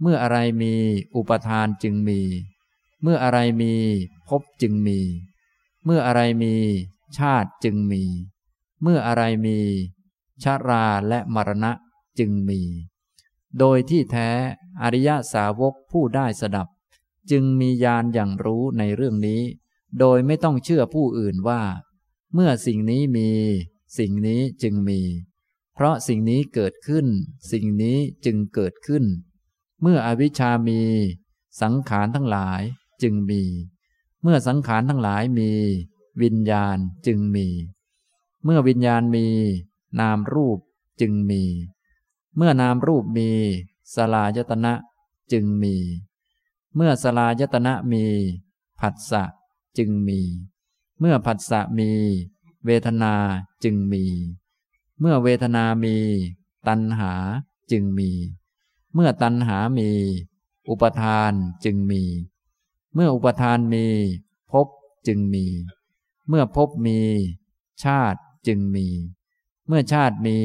เมื่ออะไรมีอุปทานจึงมี เมื่ออะไรมีภพจึงมี เมื่ออะไรมีชาติจึงมี เมื่ออะไรมีชาราและมรณะจึงมี โดยที่แท้อริยสาวกผู้ได้สดับ จึงมีญาณอย่างรู้ในเรื่องนี้ โดยไม่ต้องเชื่อผู้อื่นว่า เมื่อสิ่งนี้มี สิ่งนี้จึงมี เพราะสิ่งนี้เกิดขึ้น สิ่งนี้จึงเกิดขึ้น เมื่ออวิชามี สังขารทั้งหลายจึงมี เมื่อสังขารทั้งหลายมี วิญญาณจึงมี เมื่อวิญญาณมี นามรูปจึงมี เมื่อนามรูปมีสลายตนะจึงมี เมื่อสลายตนะมี ผัสสะจึงมี เมื่อผัสสะมี เวทนาจึงมี เมื่อเวทนามี ตัณหาจึงมี เมื่อตัณหามี อุปทานจึงมี เมื่ออุปทานมีภพจึงมี เมื่อภพมี ชาติจึงมี เมื่อชาติมี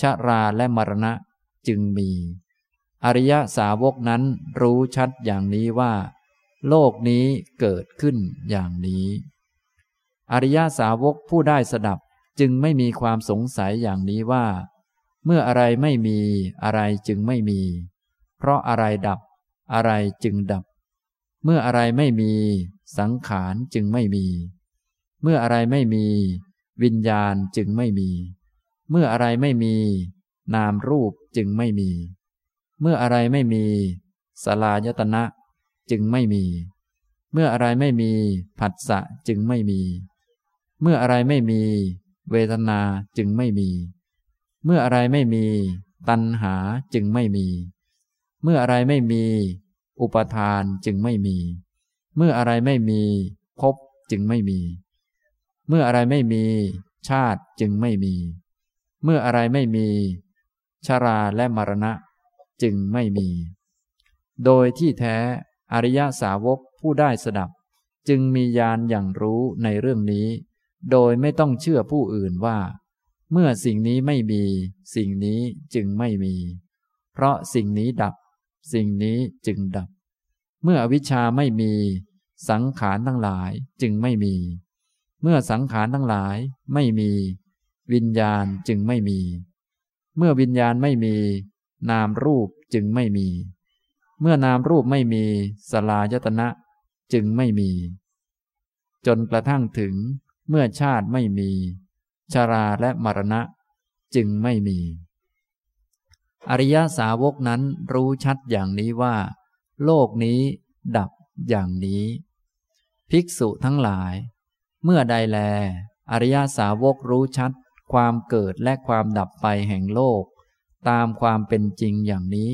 ชาราและมรณะจึงมี อริยสาวกนั้นรู้ชัดอย่างนี้ว่า โลกนี้เกิดขึ้นอย่างนี้ อริยสาวกผู้ได้สดับจึงไม่มีความสงสัยอย่างนี้ว่า เมื่ออะไรไม่มีอะไรจึงไม่มี เพราะอะไรดับอะไรจึงดับ เมื่ออะไรไม่มีสังขารจึงไม่มี เมื่ออะไรไม่มี วิญญาณจึงไม่มี เมื่ออะไรไม่มี นามรูปจึงไม่มี เมื่ออะไรไม่มีสลายตนะจึงไม่มี เมื่ออะไรไม่มีผัสสะจึงไม่มี เมื่ออะไรไม่มี เวทนาจึงไม่มี เมื่ออะไรไม่มี ตัณหาจึงไม่มี เมื่ออะไรไม่มี อุปทานจึงไม่มี เมื่ออะไรไม่มีภพจึงไม่มี เมื่ออะไรไม่มี ชาติจึงไม่มี เมื่ออะไรไม่มีชาราและมรณะจึงไม่มี โดยที่แท้อริยสาวกผู้ได้สดับ จึงมีญาณอย่างรู้ในเรื่องนี้ โดยไม่ต้องเชื่อผู้อื่นว่า เมื่อสิ่งนี้ไม่มี สิ่งนี้จึงไม่มี เพราะสิ่งนี้ดับ สิ่งนี้จึงดับ เมื่ออวิชชาไม่มี สังขารทั้งหลายจึงไม่มี เมื่อสังขารทั้งหลายไม่มี วิญญาณจึงไม่มี เมื่อวิญญาณไม่มี นามรูปจึงไม่มี เมื่อนามรูปไม่มีสลายตนะจึงไม่มี จนกระทั่งถึงเมื่อชาติไม่มีชาราและมรณะจึงไม่มี อริยสาวกนั้นรู้ชัดอย่างนี้ว่า โลกนี้ดับอย่างนี้ ภิกษุทั้งหลาย เมื่อใดแล อริยสาวกรู้ชัด ความเกิดและความดับไปแห่งโลก ตามความเป็นจริงอย่างนี้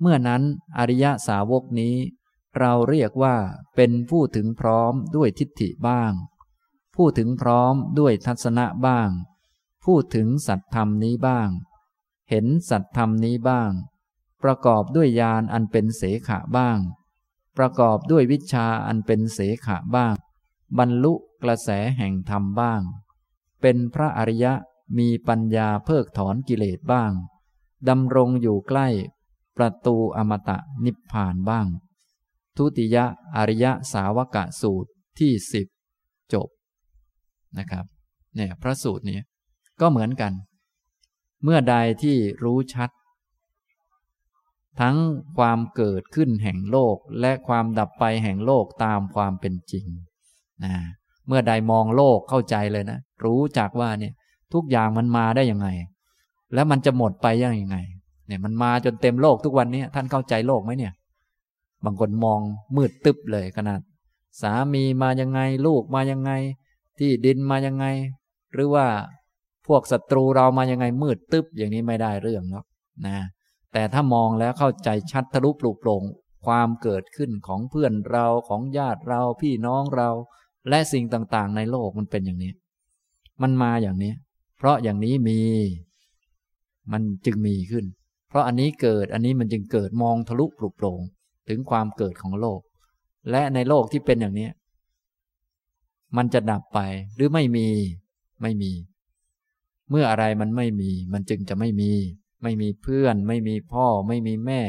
เมื่อนั้นอริยสาวกนี้ เราเรียกว่าเป็นผู้ถึงพร้อมด้วยทิฏฐิบ้าง ผู้ถึงพร้อมด้วยทัศนะบ้าง ผู้ถึงสัตธรรมนี้บ้าง เห็นสัตธรรมนี้บ้าง ประกอบด้วยญาณอันเป็นเสขะบ้าง ประกอบด้วยวิชาอันเป็นเสขะบ้าง บรรลุกระแสแห่งธรรมบ้าง เป็นพระอริยะมีปัญญาเพิกถอนกิเลสบ้างดำรงอยู่ใกล้ประตูอมตะนิพพานบ้าง ทุติยะอริยะสาวกะสูตรที่สิบจบนะครับเนี่ยพระสูตรนี้ก็เหมือนกัน เมื่อใดที่รู้ชัด ทั้งความเกิดขึ้นแห่งโลกและความดับไปแห่งโลกตามความเป็นจริงนะเมื่อใดมองโลกเข้าใจเลยนะ รู้จักว่าเนี่ย ทุกอย่างมันมาได้ยังไง แล้วมันจะหมดไปยังไง เนี่ยมันมาจนเต็มโลกทุกวันนี้ท่านเข้าใจโลกไหมเนี่ย บางคนมองมืดตึ๊บเลยขนาด สามีมายังไง ลูกมายังไง ที่ดินมายังไง หรือว่า พวกศัตรูเรามายังไงมืดตึ๊บอย่างนี้ไม่ได้เรื่องหรอกนะแต่ถ้ามองแล้วเข้าใจชัดทะลุปลุกโปร่งความเกิดขึ้นของเพื่อนเราของญาติเราพี่น้องเรา และสิ่งต่างๆ ในโลกมันเป็นอย่างนี้ มันมาอย่างนี้ เพราะอย่างนี้มี มันจึงมีขึ้น เพราะอันนี้เกิดอันนี้มันจึงเกิดมองทะลุปลุกโปร่งถึงความเกิดของโลก และในโลกที่เป็นอย่างนี้ มันจะดับไปหรือไม่มีไม่มี เมื่ออะไรมันไม่มี มันจึงจะไม่มี ไม่มีเพื่อน ไม่มีพ่อ ไม่มีแม่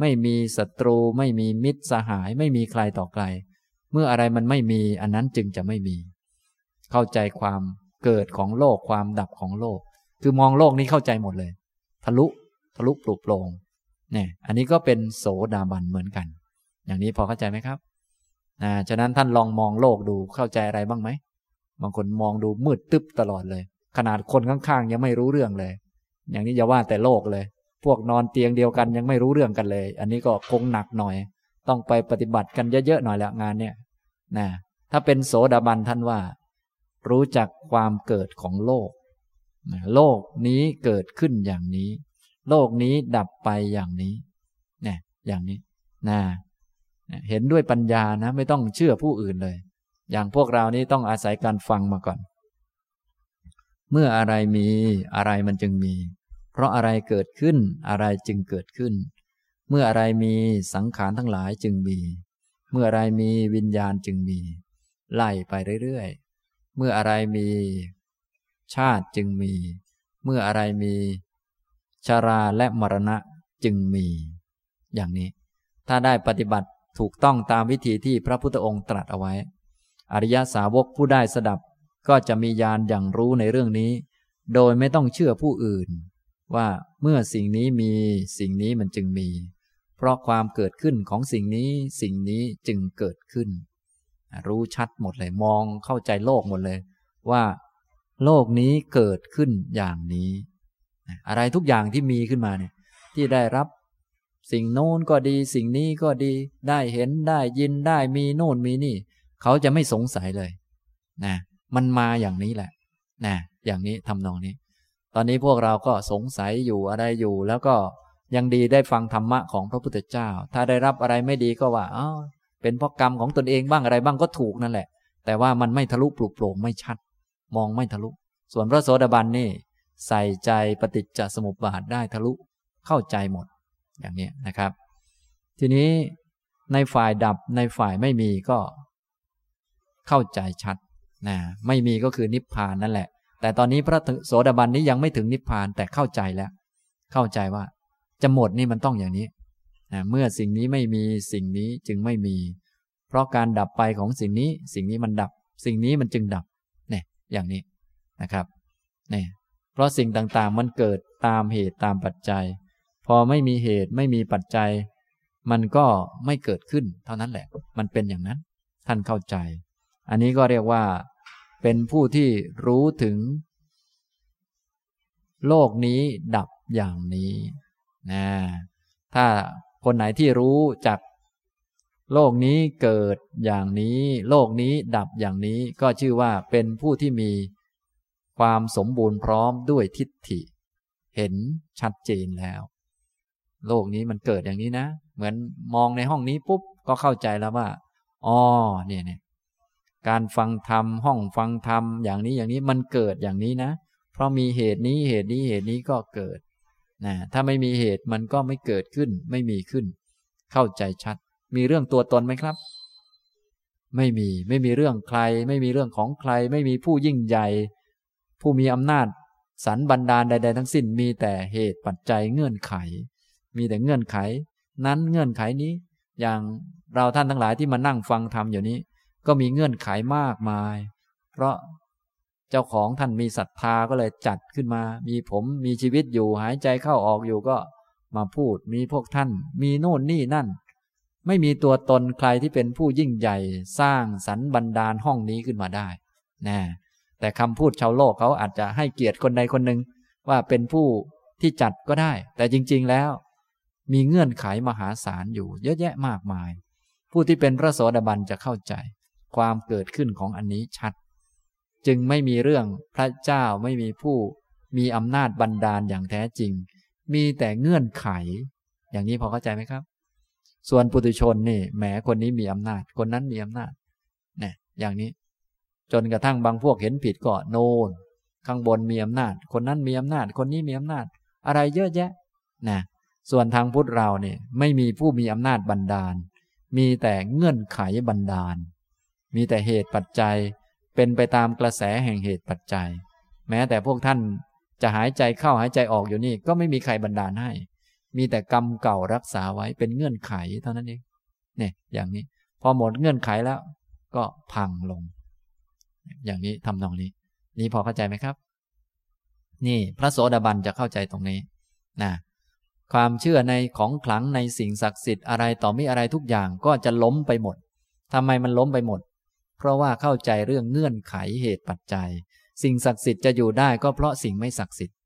ไม่มีศัตรู ไม่มีมิตรสหาย ไม่มีใครต่อใคร เมื่ออะไรมันไม่มี อันนั้นจึงจะไม่มี เข้าใจความเกิดของโลกความดับของโลก คือมองโลกนี้เข้าใจหมดเลย ทะลุทะลุปลุกโปรงเนี่ยอันนี้ก็เป็นโสดาบันเหมือนกัน อย่างนี้พอเข้าใจไหมครับนะฉะนั้นท่านลองมองโลกดูเข้าใจอะไรบ้างไหมบางคนมองดูมืดตึ๊บตลอดเลย ขนาดคนข้างๆ ยังไม่รู้เรื่องเลย อย่างนี้อย่าว่าแต่โลกเลย พวกนอนเตียงเดียวกันยังไม่รู้เรื่องกันเลย อันนี้ก็คงหนักหน่อย ต้องไปปฏิบัติกันเยอะๆหน่อยแล้วงานเนี่ยนะถ้าเป็นโสดาบันท่านว่า รู้จักความเกิดของโลก โลกนี้เกิดขึ้นอย่างนี้ โลกนี้ดับไปอย่างนี้เนี่ยอย่างนี้นะเห็นด้วยปัญญานะ ไม่ต้องเชื่อผู้อื่นเลย อย่างพวกเรานี้ต้องอาศัยการฟังมาก่อน เมื่ออะไรมีอะไรมันจึงมี เพราะอะไรเกิดขึ้นอะไรจึงเกิดขึ้น เมื่ออะไรมีสังขารทั้งหลายจึงมี เมื่ออะไรมีวิญญาณจึงมี ไล่ไปเรื่อยๆ เมื่ออะไรมี ชาติจึงมี เมื่ออะไรมีชาราและมรณะจึงมี อย่างนี้ ถ้าได้ปฏิบัติถูกต้องตามวิธีที่พระพุทธองค์ตรัสเอาไว้ อริยสาวกผู้ได้สดับ ก็จะมีญาณอย่างรู้ในเรื่องนี้ โดยไม่ต้องเชื่อผู้อื่น ว่าเมื่อสิ่งนี้มีสิ่งนี้มันจึงมี เพราะความเกิดขึ้นของสิ่งนี้สิ่งนี้จึงเกิดขึ้น รู้ชัดหมดเลยมองเข้าใจโลกหมดเลย ว่า โลกนี้เกิดขึ้นอย่างนี้ อะไรทุกอย่างที่มีขึ้นมาเนี่ยที่ได้รับสิ่งโน้นก็ดี สิ่งนี้ก็ดี ได้เห็นได้ยินได้มีโน่นมีนี่ เขาจะไม่สงสัยเลย นะ มันมาอย่างนี้แหละนะอย่างนี้ทำนองนี้ ตอนนี้พวกเราก็สงสัยอยู่อะไรอยู่ แล้วก็ยังดีได้ฟังธรรมะของพระพุทธเจ้า ถ้าได้รับอะไรไม่ดีก็ว่าอ๋อเป็นเพราะกรรมของตนเองบ้างอะไรบ้างก็ถูกนั่นแหละ แต่ว่ามันไม่ทะลุปลุกโปร่งไม่ชัด มองไม่ทะลุ ส่วนพระโสดาบันนี่ ใส่ใจปฏิจจสมุปบาทได้ทะลุเข้าใจหมด อย่างนี้นะครับ ทีนี้ในฝ่ายดับในฝ่ายไม่มีก็ เข้าใจชัด นะไม่มีก็คือนิพพานนั่นแหละ แต่ตอนนี้พระโสดาบันนี้ยังไม่ถึงนิพพานแต่เข้าใจแล้ว เข้าใจว่าจะหมดนี่มันต้องอย่างนี้นะเมื่อสิ่งนี้ไม่มีสิ่งนี้จึงไม่มี เพราะการดับไปของสิ่งนี้ สิ่งนี้มันดับ สิ่งนี้มันจึงดับเนี่ยอย่างนี้นะครับเนี่ยเพราะสิ่งต่างๆ มันเกิดตามเหตุตามปัจจัย พอไม่มีเหตุไม่มีปัจจัย มันก็ไม่เกิดขึ้น เท่านั้นแหละ มันเป็นอย่างนั้น ท่านเข้าใจ อันนี้ก็เรียกว่า เป็นผู้ที่รู้ถึง โลกนี้ดับอย่างนี้นะถ้าคนไหนที่รู้จัก โลกนี้เกิดอย่างนี้ โลกนี้ดับอย่างนี้ ก็ชื่อว่าเป็นผู้ที่มีความสมบูรณ์พร้อมด้วยทิฏฐิ เห็นชัดเจนแล้ว โลกนี้มันเกิดอย่างนี้นะ เหมือนมองในห้องนี้ปุ๊บก็เข้าใจแล้วว่าอ๋อเนี่ยเนี่ย การฟังธรรมห้องฟังธรรมอย่างนี้อย่างนี้มันเกิดอย่างนี้นะ เพราะมีเหตุนี้เหตุนี้เหตุนี้ก็เกิดนะถ้าไม่มีเหตุมันก็ไม่เกิดขึ้น ไม่มีขึ้น เข้าใจชัด มีเรื่องตัวตนไหมครับ ไม่มีไม่มีเรื่องใคร ไม่มีเรื่องของใคร ไม่มีผู้ยิ่งใหญ่ ผู้มีอำนาจสรรบันดาลใด ๆ ทั้งสิ้นมีแต่เหตุปัจจัยเงื่อนไข มีแต่เงื่อนไข นั้นเงื่อนไขนี้ อย่างเราท่านทั้งหลายที่มานั่งฟังธรรมอยู่นี้ ก็มีเงื่อนไขมากมาย เพราะเจ้าของท่านมีศรัทธาก็เลยจัดขึ้นมา มีผมมีชีวิตอยู่หายใจเข้าออกอยู่ก็มาพูด มีพวกท่าน มีโน่นนี่นั่น ไม่มีตัวตนใครที่เป็นผู้ยิ่งใหญ่สร้างสรรบันดาลห้องนี้ขึ้นมาได้นะแต่คำพูดชาวโลกเขาอาจจะให้เกียรติคนใดคนหนึ่งว่าเป็นผู้ที่จัดก็ได้ แต่จริง ๆแล้ว มีเงื่อนไขมหาศาลอยู่เยอะแยะมากมาย ผู้ที่เป็นพระโสดาบันจะเข้าใจ ความเกิดขึ้นของอันนี้ชัด จึงไม่มีเรื่องพระเจ้าไม่มีผู้มีอำนาจบันดาลอย่างแท้จริง มีแต่เงื่อนไข อย่างนี้พอเข้าใจไหมครับ ส่วนปุถุชนนี่แหมคนนี้มีอำนาจ คนนั้นมีอำนาจเนี่ยอย่างนี้ จนกระทั่งบางพวกเห็นผิดก็โนนข้างบนมีอำนาจ คนนั้นมีอำนาจ คนนี้มีอำนาจ อะไรเยอะแยะนะส่วนทางพุทธเราเนี่ยไม่มีผู้มีอำนาจบันดาล มีแต่เงื่อนไขบันดาล มีแต่เหตุปัจจัย เป็นไปตามกระแสแห่งเหตุปัจจัย แม้แต่พวกท่านจะหายใจเข้าหายใจออกอยู่นี่ ก็ไม่มีใครบันดาลให้ มีแต่กรรมเก่ารักษาไว้เป็นเงื่อนไขเท่านั้นเองเนี่ยอย่างนี้ พอหมดเงื่อนไขแล้ว ก็พังลง อย่างนี้ทำตรงนี้ นี่พอเข้าใจไหมครับ นี่พระโสดาบันจะเข้าใจตรงนี้นะความเชื่อในของขลังในสิ่งศักดิ์สิทธิ์อะไรต่อมีอะไรทุกอย่างก็จะล้มไปหมดทำไมมันล้มไปหมด เพราะว่าเข้าใจเรื่องเงื่อนไขเหตุปัจจัย สิ่งศักดิ์สิทธิ์จะอยู่ได้ก็เพราะสิ่งไม่ศักดิ์สิทธิ์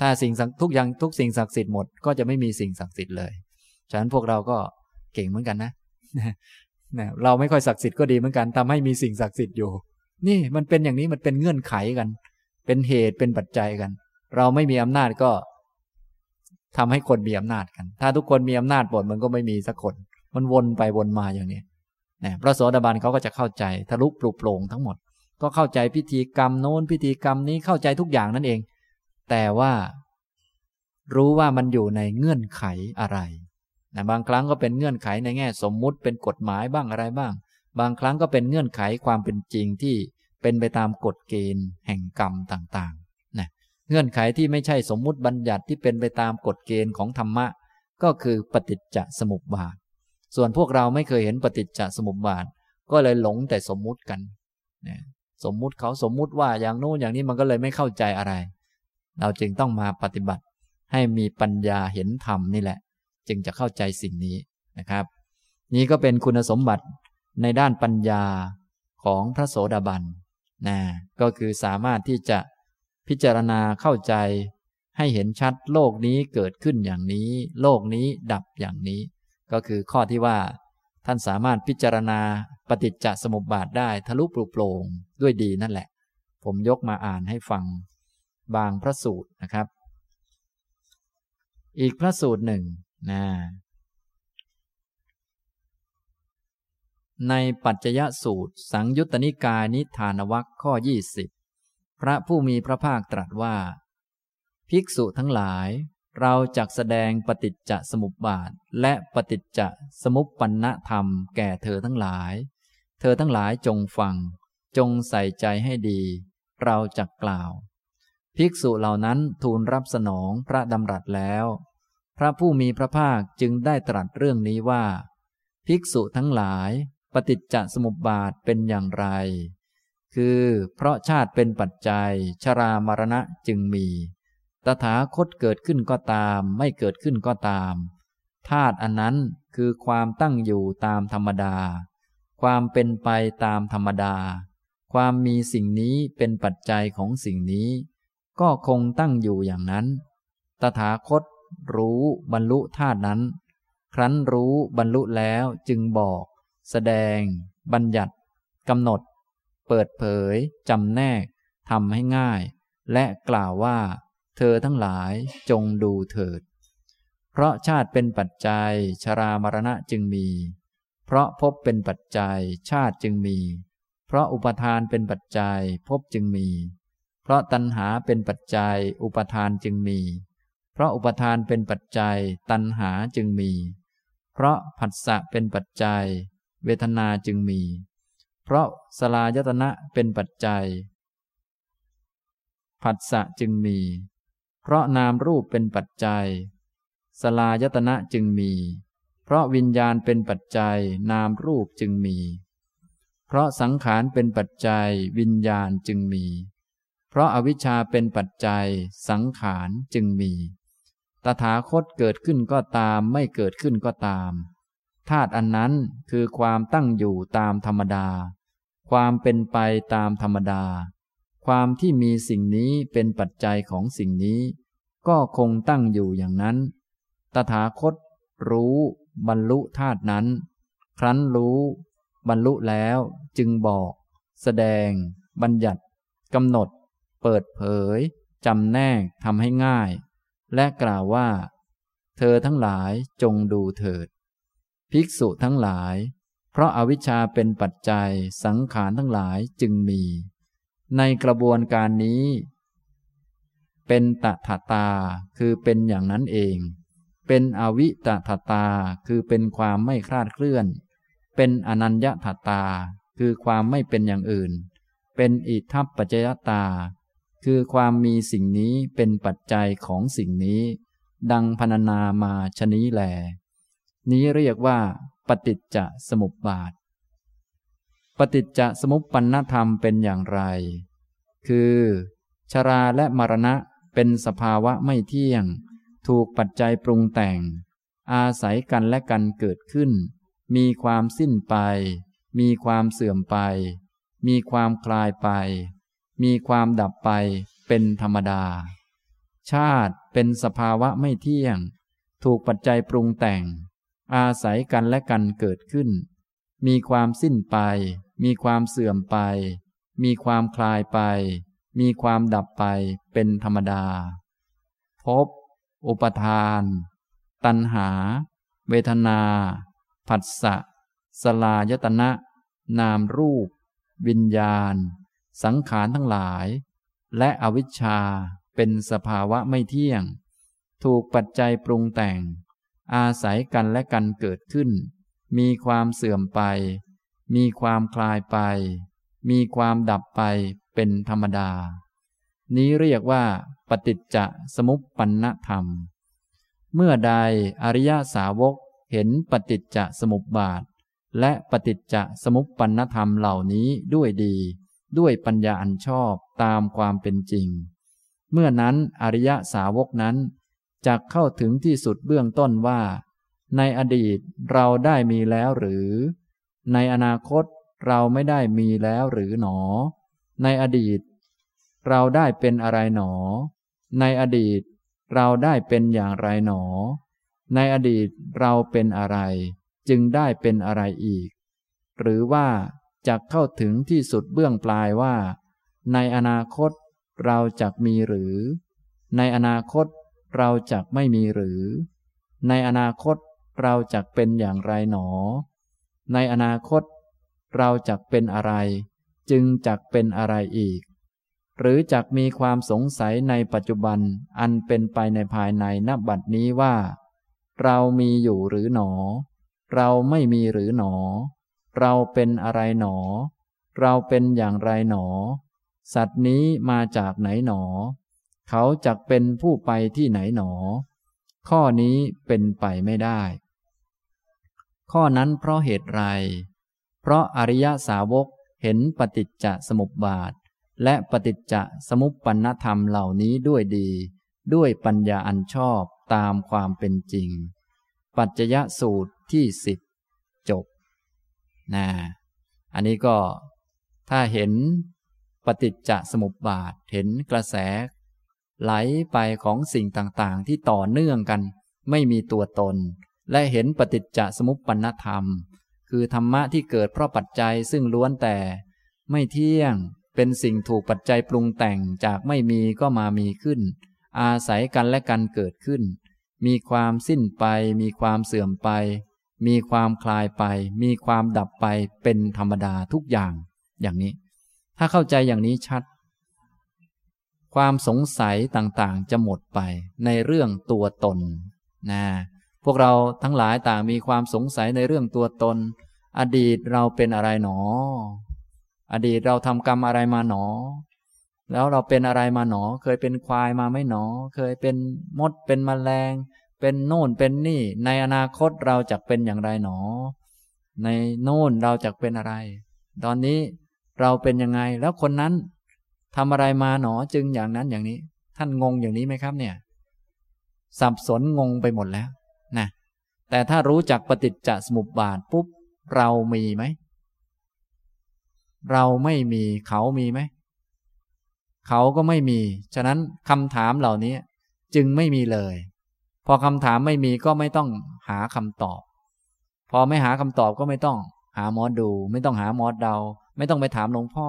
ถ้าสิ่งทุกอย่างทุกสิ่งศักดิ์สิทธิ์หมดก็จะไม่มีสิ่งศักดิ์สิทธิ์เลย ฉะนั้นพวกเราก็เก่งเหมือนกันนะนะเราไม่ค่อยศักดิ์สิทธิ์ก็ดีเหมือนกันทำให้มีสิ่งศักดิ์สิทธิ์อยู่ นี่มันเป็นอย่างนี้มันเป็นเงื่อนไขกัน เป็นเหตุเป็นปัจจัยกัน เราไม่มีอำนาจก็ทำให้คนมีอำนาจกัน ถ้าทุกคนมีอำนาจหมดมันก็ไม่มีสักคน มันวนไปวนมาอย่างนี้ นะพระโสดาบันเขาก็จะเข้าใจทะลุปลุกโปร่งทั้งหมด ก็เข้าใจพิธีกรรมโน้นพิธีกรรมนี้เข้าใจทุกอย่างนั่นเอง แต่ว่า รู้ว่ามันอยู่ในเงื่อนไขอะไรนะบางครั้งก็เป็นเงื่อนไขในแง่สมมุติเป็นกฎหมายบ้างอะไรบ้าง บางครั้งก็เป็นเงื่อนไขความเป็นจริงที่เป็นไปตามกฎเกณฑ์แห่งกรรมต่างๆนะเงื่อนไขที่ไม่ใช่สมมุติบัญญัติที่เป็นไปตามกฎเกณฑ์ของธรรมะ ก็คือปฏิจจสมุปบาท ส่วนพวกเราไม่เคยเห็นปฏิจจสมุปบาท ก็เลยหลงแต่สมมุติกันนะสมมุติเขาสมมุติว่าอย่างโน้นอย่างนี้มันก็เลยไม่เข้าใจอะไร เราจึงต้องมาปฏิบัติ ให้มีปัญญาเห็นธรรมนี่แหละ จึงจะเข้าใจสิ่งนี้นะครับ นี้ก็เป็นคุณสมบัติในด้านปัญญาของพระโสดาบันนะก็คือสามารถที่จะพิจารณาเข้าใจให้เห็นชัดโลกนี้เกิดขึ้นอย่างนี้ โลกนี้ดับอย่างนี้ ก็คือข้อที่ว่า ท่านสามารถพิจารณาปฏิจจสมุปบาทได้ทะลุปลุโปร่งด้วยดีนั่นแหละ ผมยกมาอ่านให้ฟังบางพระสูตรนะครับ อีกพระสูตรหนึ่งนะในปัจจยสูตร สังยุตตนิกายนิทานวัคข้อ 20 พระผู้มีพระภาคตรัสว่า ภิกษุทั้งหลาย เราจักแสดงปฏิจจสมุปบาท และปฏิจจสมุปปันธรรมแก่เธอทั้งหลาย เธอทั้งหลายจงฟัง จงใส่ใจให้ดี เราจักกล่าว ภิกษุเหล่านั้นทูลรับสนองพระดำรัสแล้ว พระผู้มีพระภาคจึงได้ตรัสเรื่องนี้ว่า ภิกษุทั้งหลาย ปฏิจจสมุปบาทเป็นอย่างไร คือเพราะชาติเป็นปัจจัย ชรามรณะจึงมี ตถาคตเกิดขึ้นก็ตาม ไม่เกิดขึ้นก็ตามธาตุอันนั้นคือความตั้งอยู่ตามธรรมดา ความเป็นไปตามธรรมดา ความมีสิ่งนี้เป็นปัจจัยของสิ่งนี้ ก็คงตั้งอยู่อย่างนั้น ตถาคตรู้บรรลุธาตุนั้น ครั้นรู้บรรลุแล้วจึงบอก แสดง บัญญัติกำหนด เปิดเผยจำแนกทำให้ง่าย และกล่าวว่า เธอทั้งหลายจงดูเถิด เพราะชาติเป็นปัจจัย ชรามรณะจึงมี เพราะพบเป็นปัจจัย ชาติจึงมี เพราะอุปทานเป็นปัจจัยพบจึงมี เพราะตัณหาเป็นปัจจัย อุปทานจึงมี เพราะอุปทานเป็นปัจจัย ตัณหาจึงมี เพราะผัสสะเป็นปัจจัย เวทนาจึงมี เพราะสลายตนะเป็นปัจจัยผัสสะจึงมี เพราะนามรูปเป็นปัจจัย สลายตนะจึงมี เพราะวิญญาณเป็นปัจจัย นามรูปจึงมี เพราะสังขารเป็นปัจจัย วิญญาณจึงมี เพราะอวิชชาเป็นปัจจัย สังขารจึงมี ตถาคตเกิดขึ้นก็ตาม ไม่เกิดขึ้นก็ตาม ธาตุอันนั้นคือความตั้งอยู่ตามธรรมดา ความเป็นไปตามธรรมดา ความที่มีสิ่งนี้เป็นปัจจัยของสิ่งนี้ ก็คงตั้งอยู่อย่างนั้น ตถาคต รู้บรรลุธาตุนั้น ครั้นรู้ บรรลุแล้วจึงบอก แสดง บัญญัติกำหนด เปิดเผยจำแนกทำให้ง่าย และกล่าวว่า เธอทั้งหลายจงดูเถิด ภิกษุทั้งหลาย เพราะอาวิชชาเป็นปัจจัยสังขารทั้งหลายจึงมี ในกระบวนการนี้ เป็นตถาตาคือเป็นอย่างนั้นเอง เป็นอวิตถาตาคือเป็นความไม่คลาดเคลื่อน เป็นอนัญญาตา คือความไม่เป็นอย่างอื่น เป็นอิทัปปัจจยตา คือความมีสิ่งนี้เป็นปัจจัยของสิ่งนี้ ดังพรรณนามาชนี้แล นี้เรียกว่าปฏิจจสมุปบาท ปฏิจจสมุปปนธรรมเป็นอย่างไร คือ ชราและมรณะเป็นสภาวะไม่เที่ยง ถูกปัจจัยปรุงแต่ง อาศัยกันและกันเกิดขึ้น มีความสิ้นไป มีความเสื่อมไป มีความคลายไป มีความดับไปเป็นธรรมดา ชาติเป็นสภาวะไม่เที่ยง ถูกปัจจัยปรุงแต่ง อาศัยกันและกันเกิดขึ้น มีความสิ้นไป มีความเสื่อมไป มีความคลายไป มีความดับไปเป็นธรรมดา พบ อุปทาน ตัณหา เวทนา ผัสสะ สลายตนะ นามรูป วิญญาณ สังขารทั้งหลาย และอวิชชาเป็นสภาวะไม่เที่ยง ถูกปัจจัยปรุงแต่ง อาศัยกันและกันเกิดขึ้น มีความเสื่อมไป มีความคลายไป มีความดับไปเป็นธรรมดา นี้เรียกว่า ปฏิจจสมุปปนธรรม เมื่อใดอริยสาวกเห็นปฏิจจสมุปบาท และปฏิจจสมุปปนธรรมเหล่านี้ด้วยดี ด้วยปัญญาอันชอบตามความเป็นจริง เมื่อนั้นอริยสาวกนั้นจะเข้าถึงที่สุดเบื้องต้นว่า ในอดีตเราได้มีแล้วหรือ ในอนาคตเราไม่ได้มีแล้วหรือหนอ ในอดีต เราได้เป็นอะไรหนอ ในอดีต เราได้เป็นอย่างไรหนอ ในอดีตเราเป็นอะไร จึงได้เป็นอะไรอีก หรือว่าจะเข้าถึงที่สุดเบื้องปลายว่า ในอนาคตเราจะมีหรือ ในอนาคตเราจะไม่มีหรือ ในอนาคต เราจะเป็นอย่างไรหนอ ในอนาคต เราจักเป็นอะไร จึงจักเป็นอะไรอีก หรือจักมีความสงสัยในปัจจุบันอันเป็นไปในภายในนับบัดนี้ว่า เรามีอยู่หรือหนอ เราไม่มีหรือหนอ เราเป็นอะไรหนอ เราเป็นอย่างไรหนอ สัตว์นี้มาจากไหนหนอ เขาจักเป็นผู้ไปที่ไหนหนอ ข้อนี้เป็นไปไม่ได้ ข้อนั้นเพราะเหตุไร เพราะอริยสาวกเห็นปฏิจจสมุปบาท และปฏิจจสมุปปนธรรมเหล่านี้ด้วยดี ด้วยปัญญาอันชอบตามความเป็นจริง ปัจจยสูตรที่สิบจบนะอันนี้ก็ถ้าเห็นปฏิจจสมุปบาทเห็นกระแส ไหลไปของสิ่งต่างๆ ที่ต่อเนื่องกัน ไม่มีตัวตน และเห็นปฏิจจสมุปปนธรรม คือธรรมะที่เกิดเพราะปัจจัยซึ่งล้วนแต่ ไม่เที่ยงเป็นสิ่งถูกปัจจัยปรุงแต่งจากไม่มีก็มามีขึ้น อาศัยกันและกันเกิดขึ้น มีความสิ้นไป มีความเสื่อมไป มีความคลายไป มีความดับไปเป็นธรรมดาทุกอย่าง อย่างนี้ ถ้าเข้าใจอย่างนี้ชัด ความสงสัยต่างๆจะหมดไปในเรื่องตัวตนนะ พวกเราทั้งหลายต่างมีความสงสัยในเรื่องตัวตน อดีตเราเป็นอะไรหนอ อดีตเราทำกรรมอะไรมาหนอ แล้วเราเป็นอะไรมาหนอ เคยเป็นควายมาไม่หนอ เคยเป็นมดเป็นมแมลง เป็นโน่นเป็นนี่ ในอนาคตเราจะเป็นอย่างไรหนอ ในโน่นเราจะเป็นอะไร ตอนนี้เราเป็นยังไงแล้วคนนั้นทำอะไรมาหนอจึงอย่างนั้นอย่างนี้ ท่านงงอย่างนี้ไหมครับเนี่ย สับสนงงไปหมดแล้ว แต่ถ้ารู้จักปฏิจจสมุปบาทปุ๊บ เรามีไหม เราไม่มีเขามีไหม เขาก็ไม่มี ฉะนั้นคำถามเหล่านี้จึงไม่มีเลย พอคำถามไม่มีก็ไม่ต้องหาคำตอบ พอไม่หาคำตอบก็ไม่ต้อง หาหมอดู ไม่ต้องหาหมอเดา ไม่ต้องไปถามหลวงพ่อ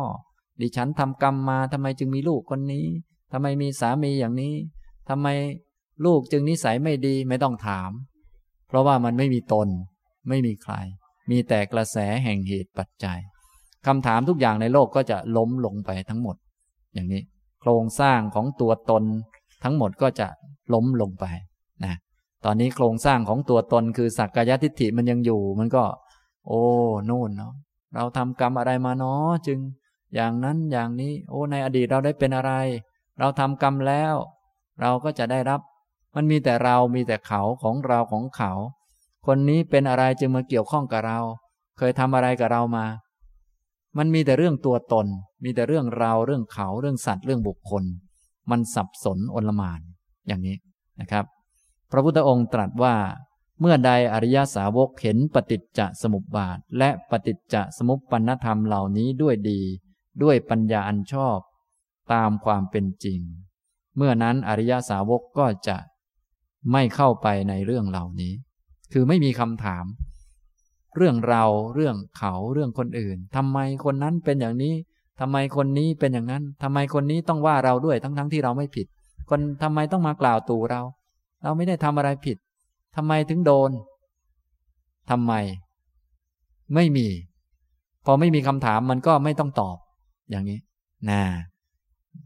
ดิฉันทำกรรมมาทำไมจึงมีลูกคนนี้ทำไมมีสามีอย่างนี้ทำไมลูกจึงนิสัยไม่ดีไม่ต้องถาม เพราะว่ามันไม่มีตน ไม่มีใคร มีแต่กระแสแห่งเหตุปัจจัยคำถามทุกอย่างในโลกก็จะล้มลงไปทั้งหมด อย่างนี้ โครงสร้างของตัวตนทั้งหมดก็จะล้มลงไปนะตอนนี้โครงสร้างของตัวตนคือสักกายทิฏฐิมันยังอยู่ มันก็ โอ้นู่นเนาะเราทำกรรมอะไรมาเนาะจึง อย่างนั้นอย่างนี้ โอ้ในอดีตเราได้เป็นอะไร เราทำกรรมแล้ว เราก็จะได้รับ มันมีแต่เรามีแต่เขาของเราของเขา คนนี้เป็นอะไรจึงมาเกี่ยวข้องกับเรา เคยทำอะไรกับเรามา มันมีแต่เรื่องตัวตน มีแต่เรื่องเราเรื่องเขาเรื่องสัตว์เรื่องบุคคล มันสับสนอนลมาน อย่างนี้นะครับ พระพุทธองค์ตรัสว่า เมื่อใดอริยสาวกเห็นปฏิจจสมุปบาท และปฏิจจสมุปปนธรรมเหล่านี้ด้วยดี ด้วยปัญญาอันชอบ ตามความเป็นจริง เมื่อนั้นอริยสาวกก็จะ ไม่เข้าไปในเรื่องเหล่านี้ คือไม่มีคำถาม เรื่องเราเรื่องเขาเรื่องคนอื่นทำไมคนนั้นเป็นอย่างนี้ทำไมคนนี้เป็นอย่างนั้นทำไมคนนี้ต้องว่าเราด้วยทั้งๆทที่เราไม่ผิด คนทำไมต้องมากล่าวตู่เรา เราไม่ได้ทำอะไรผิดทำไมถึงโดนทำไม ไม่มี พอไม่มีคำถามมันก็ไม่ต้องตอบ อย่างนี้นะ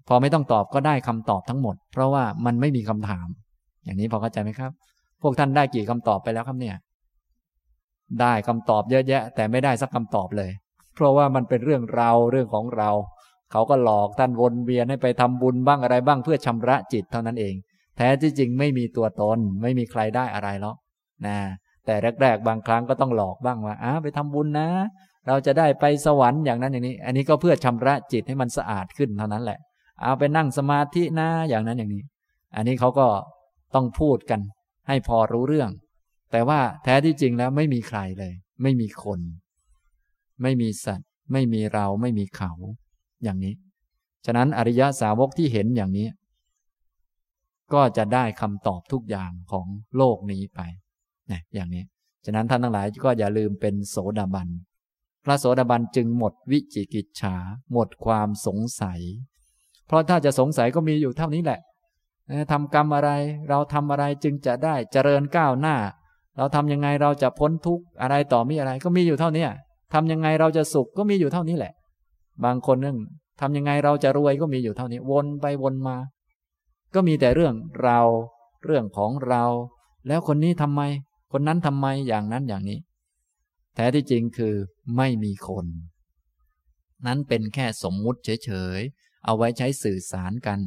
พอไม่ต้องตอบก็ได้คำตอบทั้งหมด เพราะว่ามันไม่มีคำถาม อย่างนี้พอเข้าใจไหมครับ พวกท่านได้กี่คำตอบไปแล้วครับเนี่ย ได้คำตอบเยอะแยะ แต่ไม่ได้สักคำตอบเลย เพราะว่ามันเป็นเรื่องเราเรื่องของเรา เขาก็หลอกท่านวนเวียนให้ไปทำบุญบ้างอะไรบ้างเพื่อชำระจิตเท่านั้นเอง แท้ที่จริงไม่มีตัวตน ไม่มีใครได้อะไรหรอกนะแต่แรก ๆ บางครั้งก็ต้องหลอกบ้างว่าอ้าไปทำบุญนะ เราจะได้ไปสวรรค์อย่างนั้นอย่างนี้ อันนี้ก็เพื่อชำระจิตให้มันสะอาดขึ้นเท่านั้นแหละ เอาไปนั่งสมาธินะอย่างนั้นอย่างนี้ อันนี้เขาก็ ต้องพูดกัน ให้พอรู้เรื่อง แต่ว่าแท้ที่จริงแล้วไม่มีใครเลย ไม่มีคน ไม่มีสัตว์ ไม่มีเราไม่มีเขา อย่างนี้ ฉะนั้นอริยสาวกที่เห็นอย่างนี้ ก็จะได้คำตอบทุกอย่างของโลกนี้ไปนะอย่างนี้ ฉะนั้นท่านทั้งหลายก็อย่าลืมเป็นโสดาบันพระโสดาบันจึงหมดวิจิกิจฉา หมดความสงสัย เพราะถ้าจะสงสัยก็มีอยู่เท่านี้แหละ ทำกรรมอะไร เราทำอะไรจึงจะได้เจริญก้าวหน้า เราทำยังไงเราจะพ้นทุกข์อะไรต่อมีอะไร ก็มีอยู่เท่านี้ทำยังไงเราจะสุขก็มีอยู่เท่านี้แหละ บางคนนึงทำยังไงเราจะรวยก็มีอยู่เท่านี้ วนไปวนมา ก็มีแต่เรื่องเรา เรื่องของเรา แล้วคนนี้ทำไม คนนั้นทำไมอย่างนั้นอย่างนี้ แท้ที่จริงคือไม่มีคน นั้นเป็นแค่สมมุติเฉยๆเอาไว้ใช้สื่อสารกัน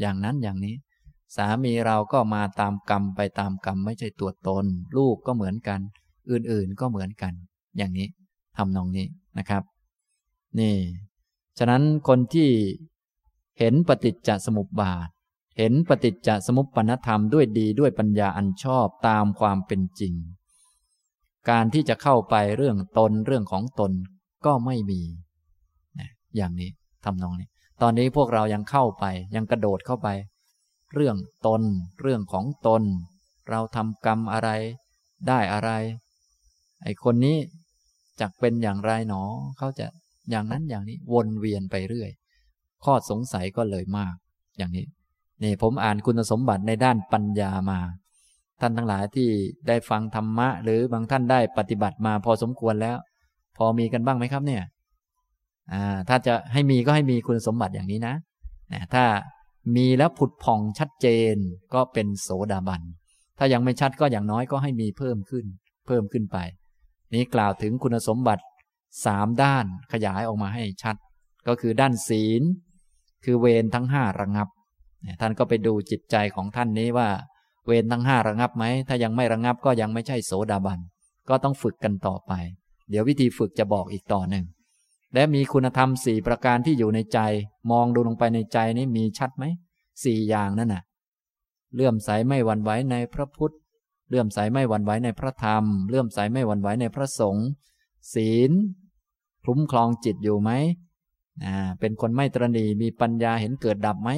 อย่างนั้นอย่างนี้ สามีเราก็มาตามกรรมไปตามกรรมไม่ใช่ตัวตน ลูกก็เหมือนกัน อื่นๆก็เหมือนกัน อย่างนี้ทำนองนี้นะครับ นี่ ฉะนั้นคนที่เห็นปฏิจจสมุปบาท เห็นปฏิจจสมุปปนธรรมด้วยดีด้วยปัญญาอันชอบตามความเป็นจริง การที่จะเข้าไปเรื่องตนเรื่องของตนก็ไม่มี อย่างนี้ทำนองนี้ ตอนนี้พวกเรายังเข้าไปยังกระโดดเข้าไป เรื่องตน เรื่องของตน เราทำกรรมอะไร ได้อะไร ไอคนนี้จะเป็นอย่างไรหนอ เขาจะอย่างนั้นอย่างนี้วนเวียนไปเรื่อย ข้อสงสัยก็เลยมาก อย่างนี้นี่ผมอ่านคุณสมบัติในด้านปัญญามา ท่านทั้งหลายที่ได้ฟังธรรมะ หรือบางท่านได้ปฏิบัติมาพอสมควรแล้ว พอมีกันบ้างไหมครับเนี่ยอ่าถ้าจะให้มีก็ให้มีคุณสมบัติอย่างนี้นะนะถ้า มีแล้วผุดผ่องชัดเจนก็เป็นโสดาบัน ถ้ายังไม่ชัดก็อย่างน้อยก็ให้มีเพิ่มขึ้น เพิ่มขึ้นไป นี้กล่าวถึงคุณสมบัติสามด้านขยายออกมาให้ชัด ก็คือด้านศีล คือเวรทั้งห้าระงับ ท่านก็ไปดูจิตใจของท่านนี้ว่า เวรทั้งห้าระงับไหม ถ้ายังไม่ระงับก็ยังไม่ใช่โสดาบัน ก็ต้องฝึกกันต่อไป เดี๋ยววิธีฝึกจะบอกอีกต่อหนึ่ง และมีคุณธรรมสี่ประการที่อยู่ในใจ มองดูลงไปในใจนี้มีชัดไหมสี่อย่างนั่นน่ะเลื่อมใสไม่หวั่นไหวในพระพุทธเลื่อมใสไม่หวั่นไหวในพระธรรม เลื่อมใสไม่หวั่นไหวในพระสงฆ์ศีลคุ้มครองจิตอยู่ไหมอ่าเป็นคนไม่ตรณีมีปัญญาเห็นเกิดดับไหม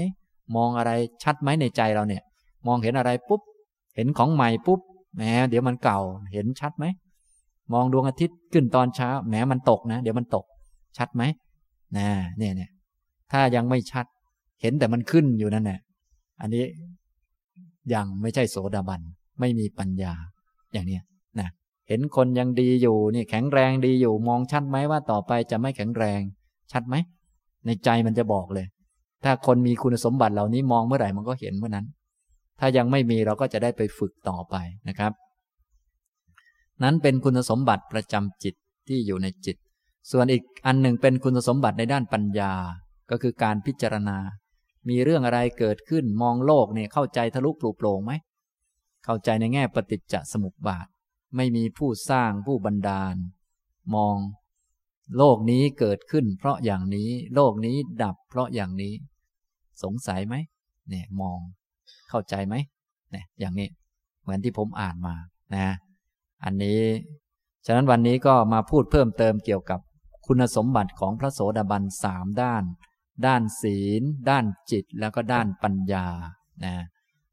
มองอะไรชัดไหมในใจเราเนี่ย มองเห็นอะไรปุ๊บ เห็นของใหม่ปุ๊บแหมเดี๋ยวมันเก่า เห็นชัดไหมมองดวงอาทิตย์ขึ้นตอนเช้าแหมมันตกนะ เดี๋ยวมันตก ชัดไหมนะเนี่ยเนี่ยถ้ายังไม่ชัด เห็นแต่มันขึ้นอยู่นั่นแหละอันนี้ยังไม่ใช่โสดาบัน ไม่มีปัญญา อย่างเนี้ยนะเห็นคนยังดีอยู่นี่แข็งแรงดีอยู่มองชัดไหมว่าต่อไปจะไม่แข็งแรง ชัดไหม ในใจมันจะบอกเลย ถ้าคนมีคุณสมบัติเหล่านี้มองเมื่อไหร่มันก็เห็นเมื่อนั้น ถ้ายังไม่มีเราก็จะได้ไปฝึกต่อไปนะครับ นั้นเป็นคุณสมบัติประจำจิตที่อยู่ในจิต ส่วนอีกอันหนึ่งเป็นคุณสมบัติในด้านปัญญา ก็คือการพิจารณา มีเรื่องอะไรเกิดขึ้นมองโลกเนี่ยเข้าใจทะลุปลุกโปร่งไหม เข้าใจในแง่ปฏิจจสมุปบาท ไม่มีผู้สร้างผู้บันดาล มอง โลกนี้เกิดขึ้น เพราะอย่างนี้ โลกนี้ดับเพราะอย่างนี้ สงสัยไหมเนี่ยมอง เข้าใจไหมเนี่ยอย่างนี้ เหมือนที่ผมอ่านมานะ อันนี้ ฉะนั้นวันนี้ก็มาพูดเพิ่มเติมเกี่ยวกับ คุณสมบัติของพระโสดาบันสามด้าน ด้านศีล ด้านจิต แล้วก็ด้านปัญญานะ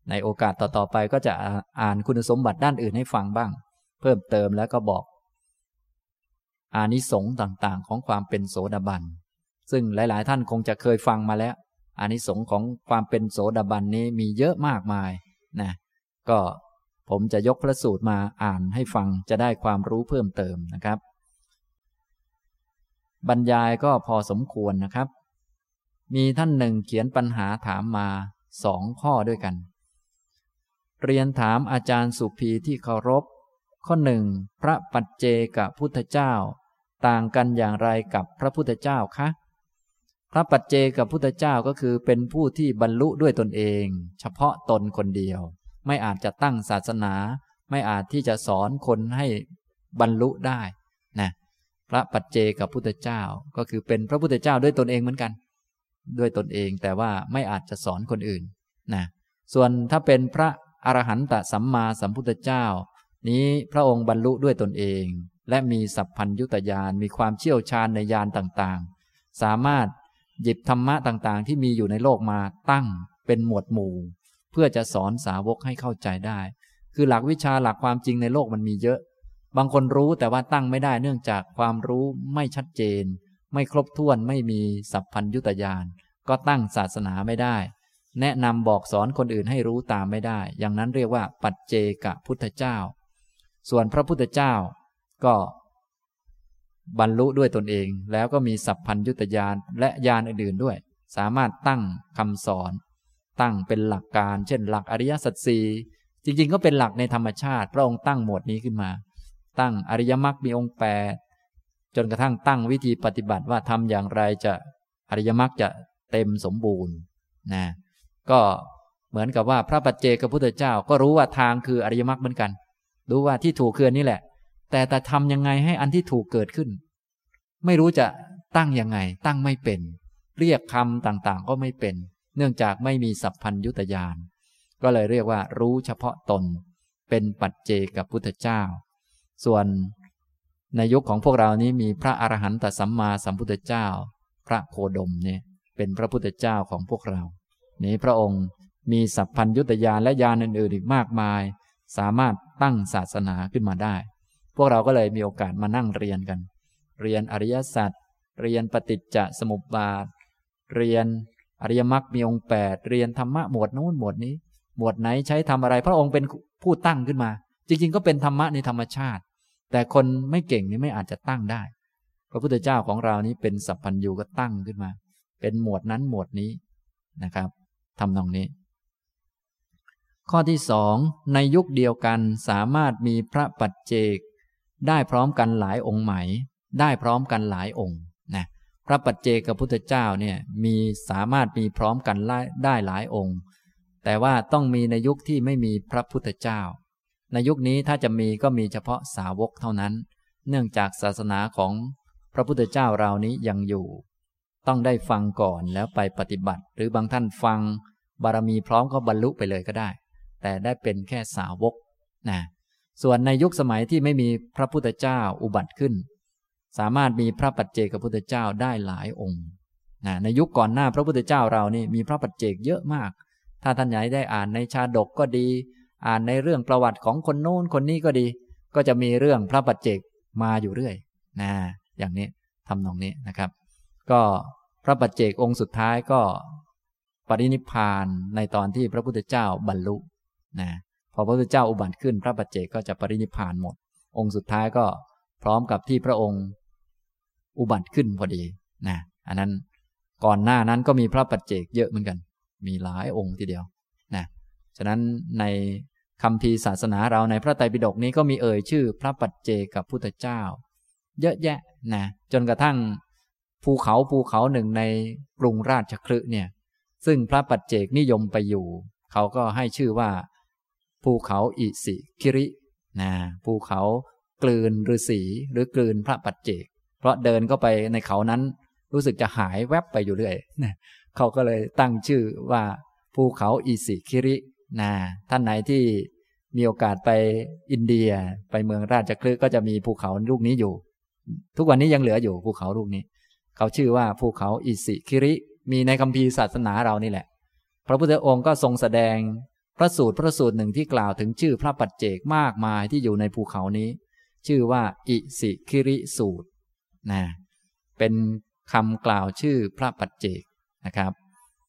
ในโอกาสต่อๆไปก็จะอ่านคุณสมบัติด้านอื่นให้ฟังบ้าง เพิ่มเติมแล้วก็บอก อานิสงส์ต่างๆ ของความเป็นโสดาบัน ซึ่งหลายๆ ท่านคงจะเคยฟังมาแล้ว อานิสงส์ของความเป็นโสดาบันนี้มีเยอะมากมายนะก็ผมจะยกพระสูตรมาอ่านให้ฟังจะได้ความรู้เพิ่มเติมนะครับ บรรยายก็พอสมควรนะครับ มีท่านหนึ่งเขียนปัญหาถามมาสองข้อด้วยกัน เรียนถามอาจารย์สุภีที่เคารพ ข้อหนึ่งพระปัจเจกับพุทธเจ้า ต่างกันอย่างไรกับพระพุทธเจ้าคะ พระปัจเจกับพุทธเจ้าก็คือเป็นผู้ที่บรรลุด้วยตนเอง เฉพาะตนคนเดียว ไม่อาจจะตั้งศาสนา ไม่อาจที่จะสอนคนให้บรรลุได้นะพ ระปัจเจกับพุทธเจ้า ก็คือเป็นพระพุทธเจ้าด้วยตนเองเหมือนกัน ด้วยตนเองแต่ว่าไม่อาจจะสอนคนอื่นนะส่วนถ้าเป็นพระอรหันตสัมมาสัมพุทธเจ้า นี้พระองค์บรรลุด้วยตนเอง และมีสัพพัญยุตยานมีความเชี่ยวชาญในยานต่างๆ สามารถหยิบธรรมะต่างๆ ที่มีอยู่ในโลกมาตั้งเป็นหมวดหมู่ เพื่อจะสอนสาวกให้เข้าใจได้ คือหลักวิชาหลักความจริงในโลกมันมีเยอะ บางคนรู้แต่ว่าตั้งไม่ได้เนื่องจากความรู้ไม่ชัดเจน ไม่ครบถ้วนไม่มีสัพพัญยุตยานก็ตั้งศาสนาไม่ได้ แนะนำบอกสอนคนอื่นให้รู้ตามไม่ได้ อย่างนั้นเรียกว่าปัจเจกพุทธเจ้า ส่วนพระพุทธเจ้าก็ บรรลุด้วยตนเอง แล้วก็มีสัพพัญยุตยานและยานอื่นๆด้วย สามารถตั้งคำสอน ตั้งเป็นหลักการ เช่น หลักอริยสัจสี่จริงๆ ก็เป็นหลักในธรรมชาติ พระองค์ตั้งหมวดนี้ขึ้นมา ตั้งอริยมรรคมีองค์แปดจนกระทั่งตั้งวิธีปฏิบัติว่าทำอย่างไรจะอริยมรรคจะเต็มสมบูรณ์นะก็เหมือนกับว่าพระปัจเจกพุทธเจ้าก็รู้ว่าทางคืออริยมรรคเหมือนกัน รู้ว่าที่ถูกคือนี่แหละ แต่แต่ทำยังไงให้อันที่ถูกเกิดขึ้น ไม่รู้จะตั้งยังไง ตั้งไม่เป็น เรียกคำต่างๆ ก็ไม่เป็น เนื่องจากไม่มีสัพพัญยุตยานก็เลยเรียกว่ารู้เฉพาะตน เป็นปัจเจกพุทธเจ้า ส่วนในยุคของพวกเรานี้มีพระอรหันตสัมมาสัมพุทธเจ้า พระโคดมเนี่ยเป็นพระพุทธเจ้าของพวกเรา นี้พระองค์มีสัพพัญยุตยานและยานอื่นๆอีกมากมาย สามารถตั้งศาสนาขึ้นมาได้ พวกเราก็เลยมีโอกาสมานั่งเรียนกัน เรียนอริยสัจเรียนปฏิจจสมุปบาท เรียนอริยมรรคมีองค์แปดเรียนธรรมะหมวดนู้นหมวดนี้ หมวดไหนใช้ทำอะไร พระองค์เป็นผู้ตั้งขึ้นมา จริงๆ ก็เป็นธรรมะในธรรมชาติ แต่คนไม่เก่งนี่ไม่อาจจะตั้งได้ พระพุทธเจ้าของเรานี้เป็นสัพพัญญูก็ตั้งขึ้นมา เป็นหมวดนั้นหมวดนี้นะครับทำนองนี้ ข้อที่สองในยุคเดียวกันสามารถมีพระปัจเจก ได้พร้อมกันหลายองค์ไหม ได้พร้อมกันหลายองค์นะพระปัจเจกพุทธเจ้าเนี่ยมีสามารถมีพร้อมกันได้หลายองค์ แต่ว่าต้องมีในยุคที่ไม่มีพระพุทธเจ้า ในยุคนี้ถ้าจะมีก็มีเฉพาะสาวกเท่านั้น เนื่องจากศาสนาของพระพุทธเจ้าเรานี้ยังอยู่ ต้องได้ฟังก่อนแล้วไปปฏิบัติ หรือบางท่านฟังบารมีพร้อมก็บรรลุไปเลยก็ได้ แต่ได้เป็นแค่สาวกนะส่วนในยุคสมัยที่ไม่มีพระพุทธเจ้าอุบัติขึ้น สามารถมีพระปัจเจกพุทธเจ้าได้หลายองค์นะในยุคก่อนหน้าพระพุทธเจ้าเรานี่มีพระปัจเจกเยอะมาก ถ้าท่านไหนได้อ่านในชาดกก็ดี อ่านในเรื่องประวัติของคนโน้นคนนี้ก็ดี ก็จะมีเรื่องพระปัจเจกมาอยู่เรื่อยนะอย่างนี้ทำนองนี้นะครับ ก็พระปัจเจกองค์สุดท้ายก็ปรินิพานในตอนที่พระพุทธเจ้าบรรลุนะพอพระพุทธเจ้าอุบัติขึ้น พระปัจเจกก็จะปรินิพานหมด องค์สุดท้ายก็พร้อมกับที่พระองค์อุบัติขึ้นพอดีนะอันนั้นก่อนหน้านั้นก็มีพระปัจเจกเยอะเหมือนกัน มีหลายองค์ทีเดียวนะฉะนั้นใน คำพีศาสนาเราในพระไตรปิฎกนี้ก็มีเอ่ยชื่อ พระปัจเจกับพุทธเจ้า เยอะแยะนะจนกระทั่งภูเขาภูเขาหนึ่งในกรุงราชคฤห์เนี่ย ซึ่งพระปัจเจกนิยมไปอยู่ เขาก็ให้ชื่อว่า ภูเขาอิสิคิรินะภูเขากลืนฤาษีหรือกลืนพระปัจเจก เพราะเดินเข้าไปในเขานั้น รู้สึกจะหายแวบไปอยู่เรื่อยเขาก็เลยตั้งชื่อว่าภูเขาอิสิคิริ นะท่านไหนที่มีโอกาสไปอินเดียไปเมืองราชคลึก็จะมีภูเขาลูกนี้อยู่ ทุกวันนี้ยังเหลืออยู่ภูเขาลูกนี้ เขาชื่อว่าภูเขาอิสิคิริ มีในคัมภีร์ศาสนาเรานี่แหละ พระพุทธองค์ก็ทรงแสดงพระสูตรพระสูตรหนึ่งที่กล่าวถึงชื่อพระปัจเจกมากมายที่อยู่ในภูเขานี้ ชื่อว่าอิสิคิริสูตรนะเป็นคำกล่าวชื่อพระปัจเจกนะครับ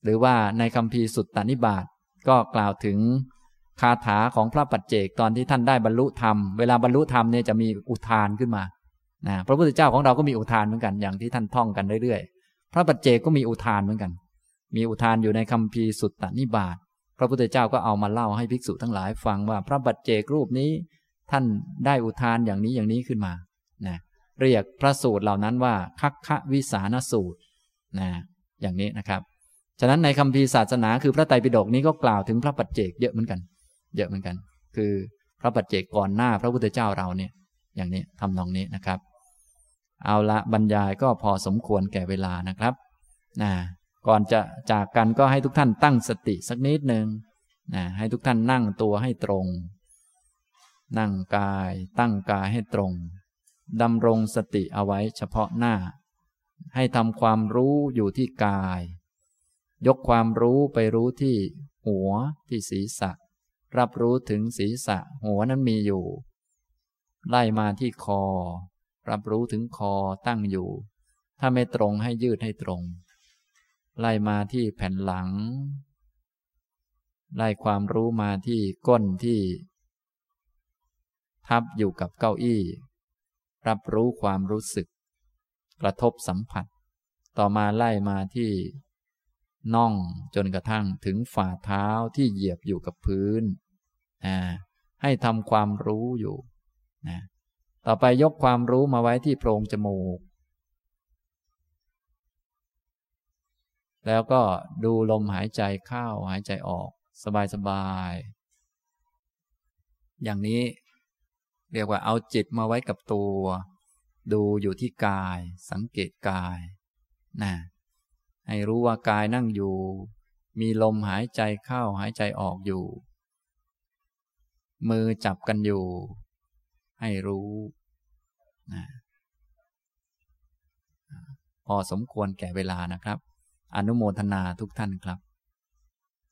หรือว่าในคำพีสุตตานิบาต ก็กล่าวถึงคาถาของพระปัจเจกตอนที่ท่านได้บรรลุธรรม เวลาบรรลุธรรมเนี่ยจะมีอุทานขึ้นมานะพระพุทธเจ้าของเราก็มีอุทานเหมือนกันอย่างที่ท่านท่องกันเรื่อยๆ พระปัจเจกก็มีอุทานเหมือนกัน มีอุทานอยู่ในคำพีสุตตานิบาตพระพุทธเจ้าก็เอามาเล่าให้ภิกษุทั้งหลายฟังว่าพระปัจเจกรูปนี้ ท่านได้อุทานอย่างนี้อย่างนี้ขึ้นมานะเรียกพระสูตรเหล่านั้นว่าคัคควิสานสูตรนะอย่างนี้นะครับ ฉะนั้นในคำพีศาสนาคือพระไตรปิฎกนี้ก็กล่าวถึงพระปัจเจกเยอะเหมือนกัน เยอะเหมือนกัน คือพระปัจเจกก่อนหน้าพระพุทธเจ้าเราเนี่ย อย่างนี้ทำนองนี้นะครับ เอาละบรรยายก็พอสมควรแก่เวลานะครับนะก่อนจะจากกันก็ให้ทุกท่านตั้งสติสักนิดหนึ่งนะให้ทุกท่านนั่งตัวให้ตรง นั่งกายตั้งกายให้ตรงดำรงสติเอาไว้เฉพาะหน้า ให้ทำความรู้อยู่ที่กาย ยกความรู้ไปรู้ที่หัวที่ศีรษะ รับรู้ถึงศีรษะ หัวนั้นมีอยู่ ไล่มาที่คอ รับรู้ถึงคอตั้งอยู่ ถ้าไม่ตรงให้ยืดให้ตรง ไล่มาที่แผ่นหลัง ไล่ความรู้มาที่ก้นที่ ทับอยู่กับเก้าอี้ รับรู้ความรู้สึก กระทบสัมผัส ต่อมาไล่มาที่ น่องจนกระทั่งถึงฝ่าเท้าที่เหยียบอยู่กับพื้นให้ทำความรู้อยู่นะต่อไปยกความรู้มาไว้ที่โพรงจมูก แล้วก็ดูลมหายใจเข้าหายใจออก สบายๆอย่างนี้เรียกว่าเอาจิตมาไว้กับตัว ดูอยู่ที่กาย สังเกตกายนะ ให้รู้ว่ากายนั่งอยู่ มีลมหายใจเข้าหายใจออกอยู่ มือจับกันอยู่ ให้รู้นะพอสมควรแก่เวลานะครับ อนุโมทนาทุกท่านครับ